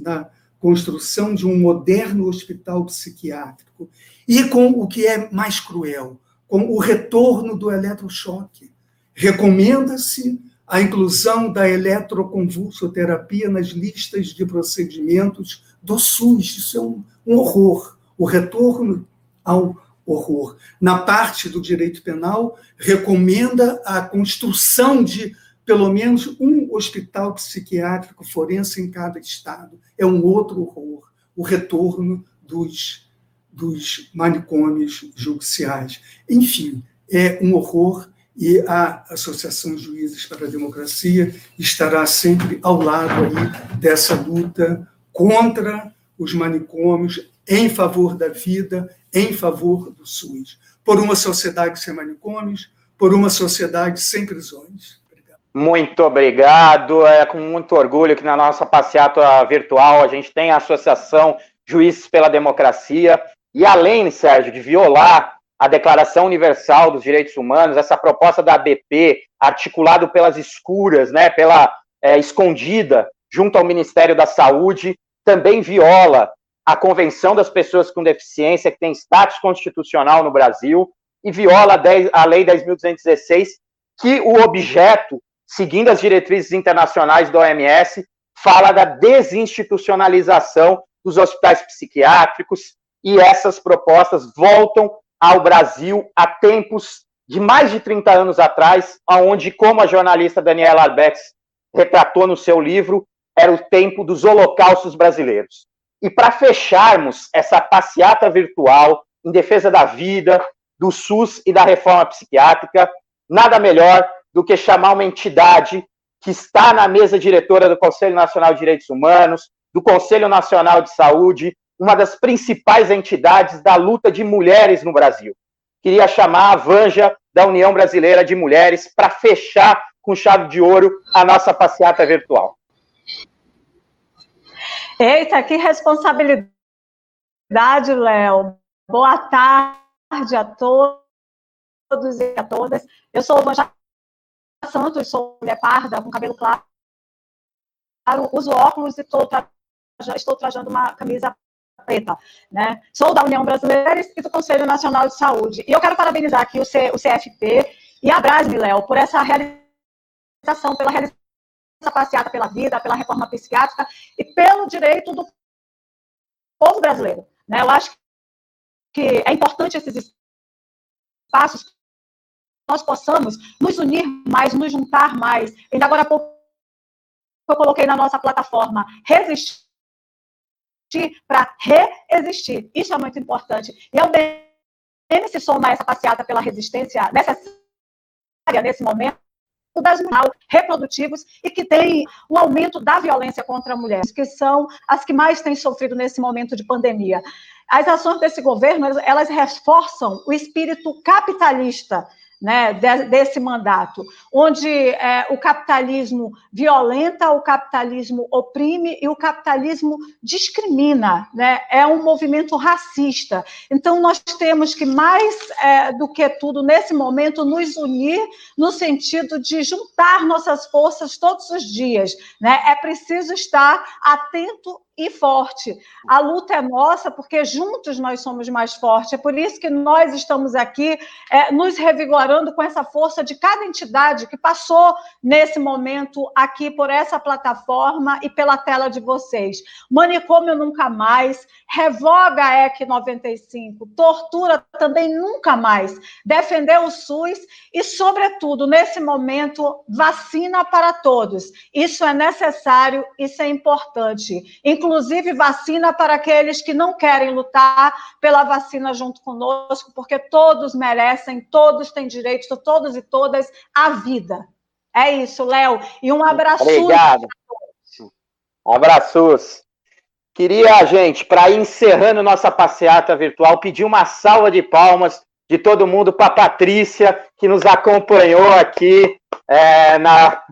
[SPEAKER 22] na construção de um moderno hospital psiquiátrico. E com o que é mais cruel, com o retorno do eletrochoque. Recomenda-se a inclusão da eletroconvulsoterapia nas listas de procedimentos do SUS. Isso é um, um horror. O retorno ao horror. Na parte do direito penal, recomenda a construção de pelo menos um hospital psiquiátrico forense em cada estado. É um outro horror. O retorno dos dos manicômios judiciais. Enfim, é um horror e a Associação Juízes para a Democracia estará sempre ao lado aí dessa luta contra os manicômios, em favor da vida, em favor do SUS. Por uma sociedade sem manicômios, por uma sociedade sem prisões.
[SPEAKER 3] Muito obrigado. É com muito orgulho que na nossa passeata virtual a gente tem a Associação Juízes pela Democracia, e além, Sérgio, de violar a Declaração Universal dos Direitos Humanos, essa proposta da ABP, articulado pelas escuras, né, pela é, escondida, junto ao Ministério da Saúde, também viola a Convenção das Pessoas com Deficiência, que tem status constitucional no Brasil, e viola a Lei 10.216, que o objeto, seguindo as diretrizes internacionais da OMS, fala da desinstitucionalização dos hospitais psiquiátricos, e essas propostas voltam ao Brasil há tempos de mais de 30 anos atrás, onde, como a jornalista Daniela Arbex retratou no seu livro, era o tempo dos holocaustos brasileiros. E para fecharmos essa passeata virtual em defesa da vida, do SUS e da reforma psiquiátrica, nada melhor do que chamar uma entidade que está na mesa diretora do Conselho Nacional de Direitos Humanos, do Conselho Nacional de Saúde, uma das principais entidades da luta de mulheres no Brasil. Queria chamar a Vanja da União Brasileira de Mulheres para fechar com chave de ouro a nossa passeata virtual.
[SPEAKER 23] Eita, que responsabilidade, Léo. Boa tarde a todos e a todas. Eu sou Vanja Santos, sou mulher parda, com cabelo claro, uso óculos e estou, estou trajando uma camisa preta, né? Sou da União Brasileira e do Conselho Nacional de Saúde. E eu quero parabenizar aqui o, C, o CFP e a Brasme, Léo, por essa realização, pela realização dessa passeata pela vida, pela reforma psiquiátrica e pelo direito do povo brasileiro. Né? Eu acho que é importante esses espaços nós possamos nos unir mais, nos juntar mais. Ainda agora há pouco eu coloquei na nossa plataforma resistir para reexistir. Isso é muito importante. E ao BM se soma essa passeata pela resistência necessária nesse momento das reprodutivos e que tem um aumento da violência contra mulheres, que são as que mais têm sofrido nesse momento de pandemia. As ações desse governo, elas reforçam o espírito capitalista né, desse mandato, onde é, o capitalismo violenta, o capitalismo oprime e o capitalismo discrimina, né, é um movimento racista. Então, nós temos que, mais é, do que tudo, nesse momento, nos unir no sentido de juntar nossas forças todos os dias. Né? É preciso estar atento e forte. A luta é nossa porque juntos nós somos mais fortes. É por isso que nós estamos aqui é, nos revigorando com essa força de cada entidade que passou nesse momento aqui por essa plataforma e pela tela de vocês. Manicômio nunca mais, revoga a EC 95, tortura também nunca mais, defender o SUS e, sobretudo, nesse momento, vacina para todos. Isso é necessário, isso é importante. Inclusive, inclusive vacina para aqueles que não querem lutar pela vacina junto conosco, porque todos merecem, todos têm direito, todos e todas, à vida. É isso, Léo. E um abraço.
[SPEAKER 3] Obrigado. Abraços. Queria, gente, para ir encerrando nossa passeata virtual, pedir uma salva de palmas de todo mundo para a Patrícia, que nos acompanhou aqui é, na,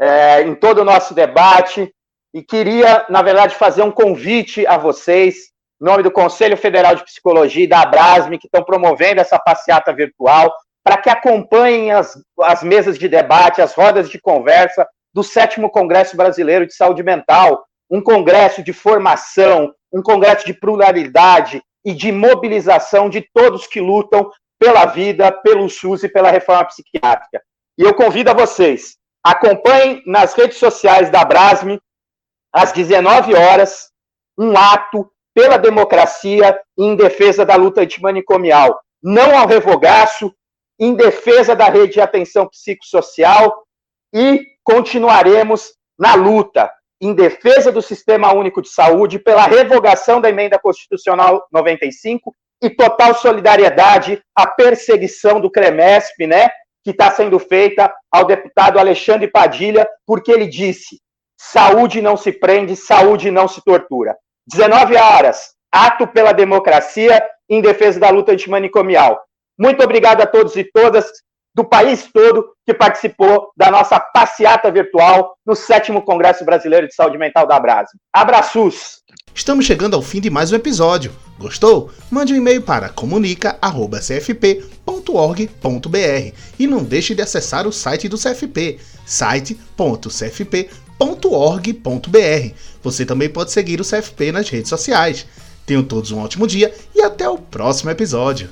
[SPEAKER 3] é, em todo o nosso debate e queria, na verdade, fazer um convite a vocês, em nome do Conselho Federal de Psicologia e da Abrasme, que estão promovendo essa passeata virtual, para que acompanhem as, as mesas de debate, as rodas de conversa do sétimo Congresso Brasileiro de Saúde Mental, um congresso de formação, um congresso de pluralidade e de mobilização de todos que lutam pela vida, pelo SUS e pela reforma psiquiátrica. E eu convido a vocês, acompanhem nas redes sociais da Abrasme às 19 horas, um ato pela democracia em defesa da luta antimanicomial. Não ao revogaço, em defesa da rede de atenção psicossocial e continuaremos na luta em defesa do Sistema Único de Saúde, pela revogação da Emenda Constitucional 95 e total solidariedade à perseguição do CREMESP, né, que está sendo feita ao deputado Alexandre Padilha, porque ele disse: Saúde não se prende, saúde não se tortura. 19 horas, ato pela democracia em defesa da luta antimanicomial. Muito obrigado a todos e todas do país todo que participou da nossa passeata virtual no sétimo Congresso Brasileiro de Saúde Mental da Brasa. Abraços!
[SPEAKER 24] Estamos chegando ao fim de mais um episódio. Gostou? Mande um e-mail para comunica.cfp.org.br e não deixe de acessar o site do CFP, site.cfp.org www.cfp.org.br. Você também pode seguir o CFP nas redes sociais. Tenham todos um ótimo dia e até o próximo episódio.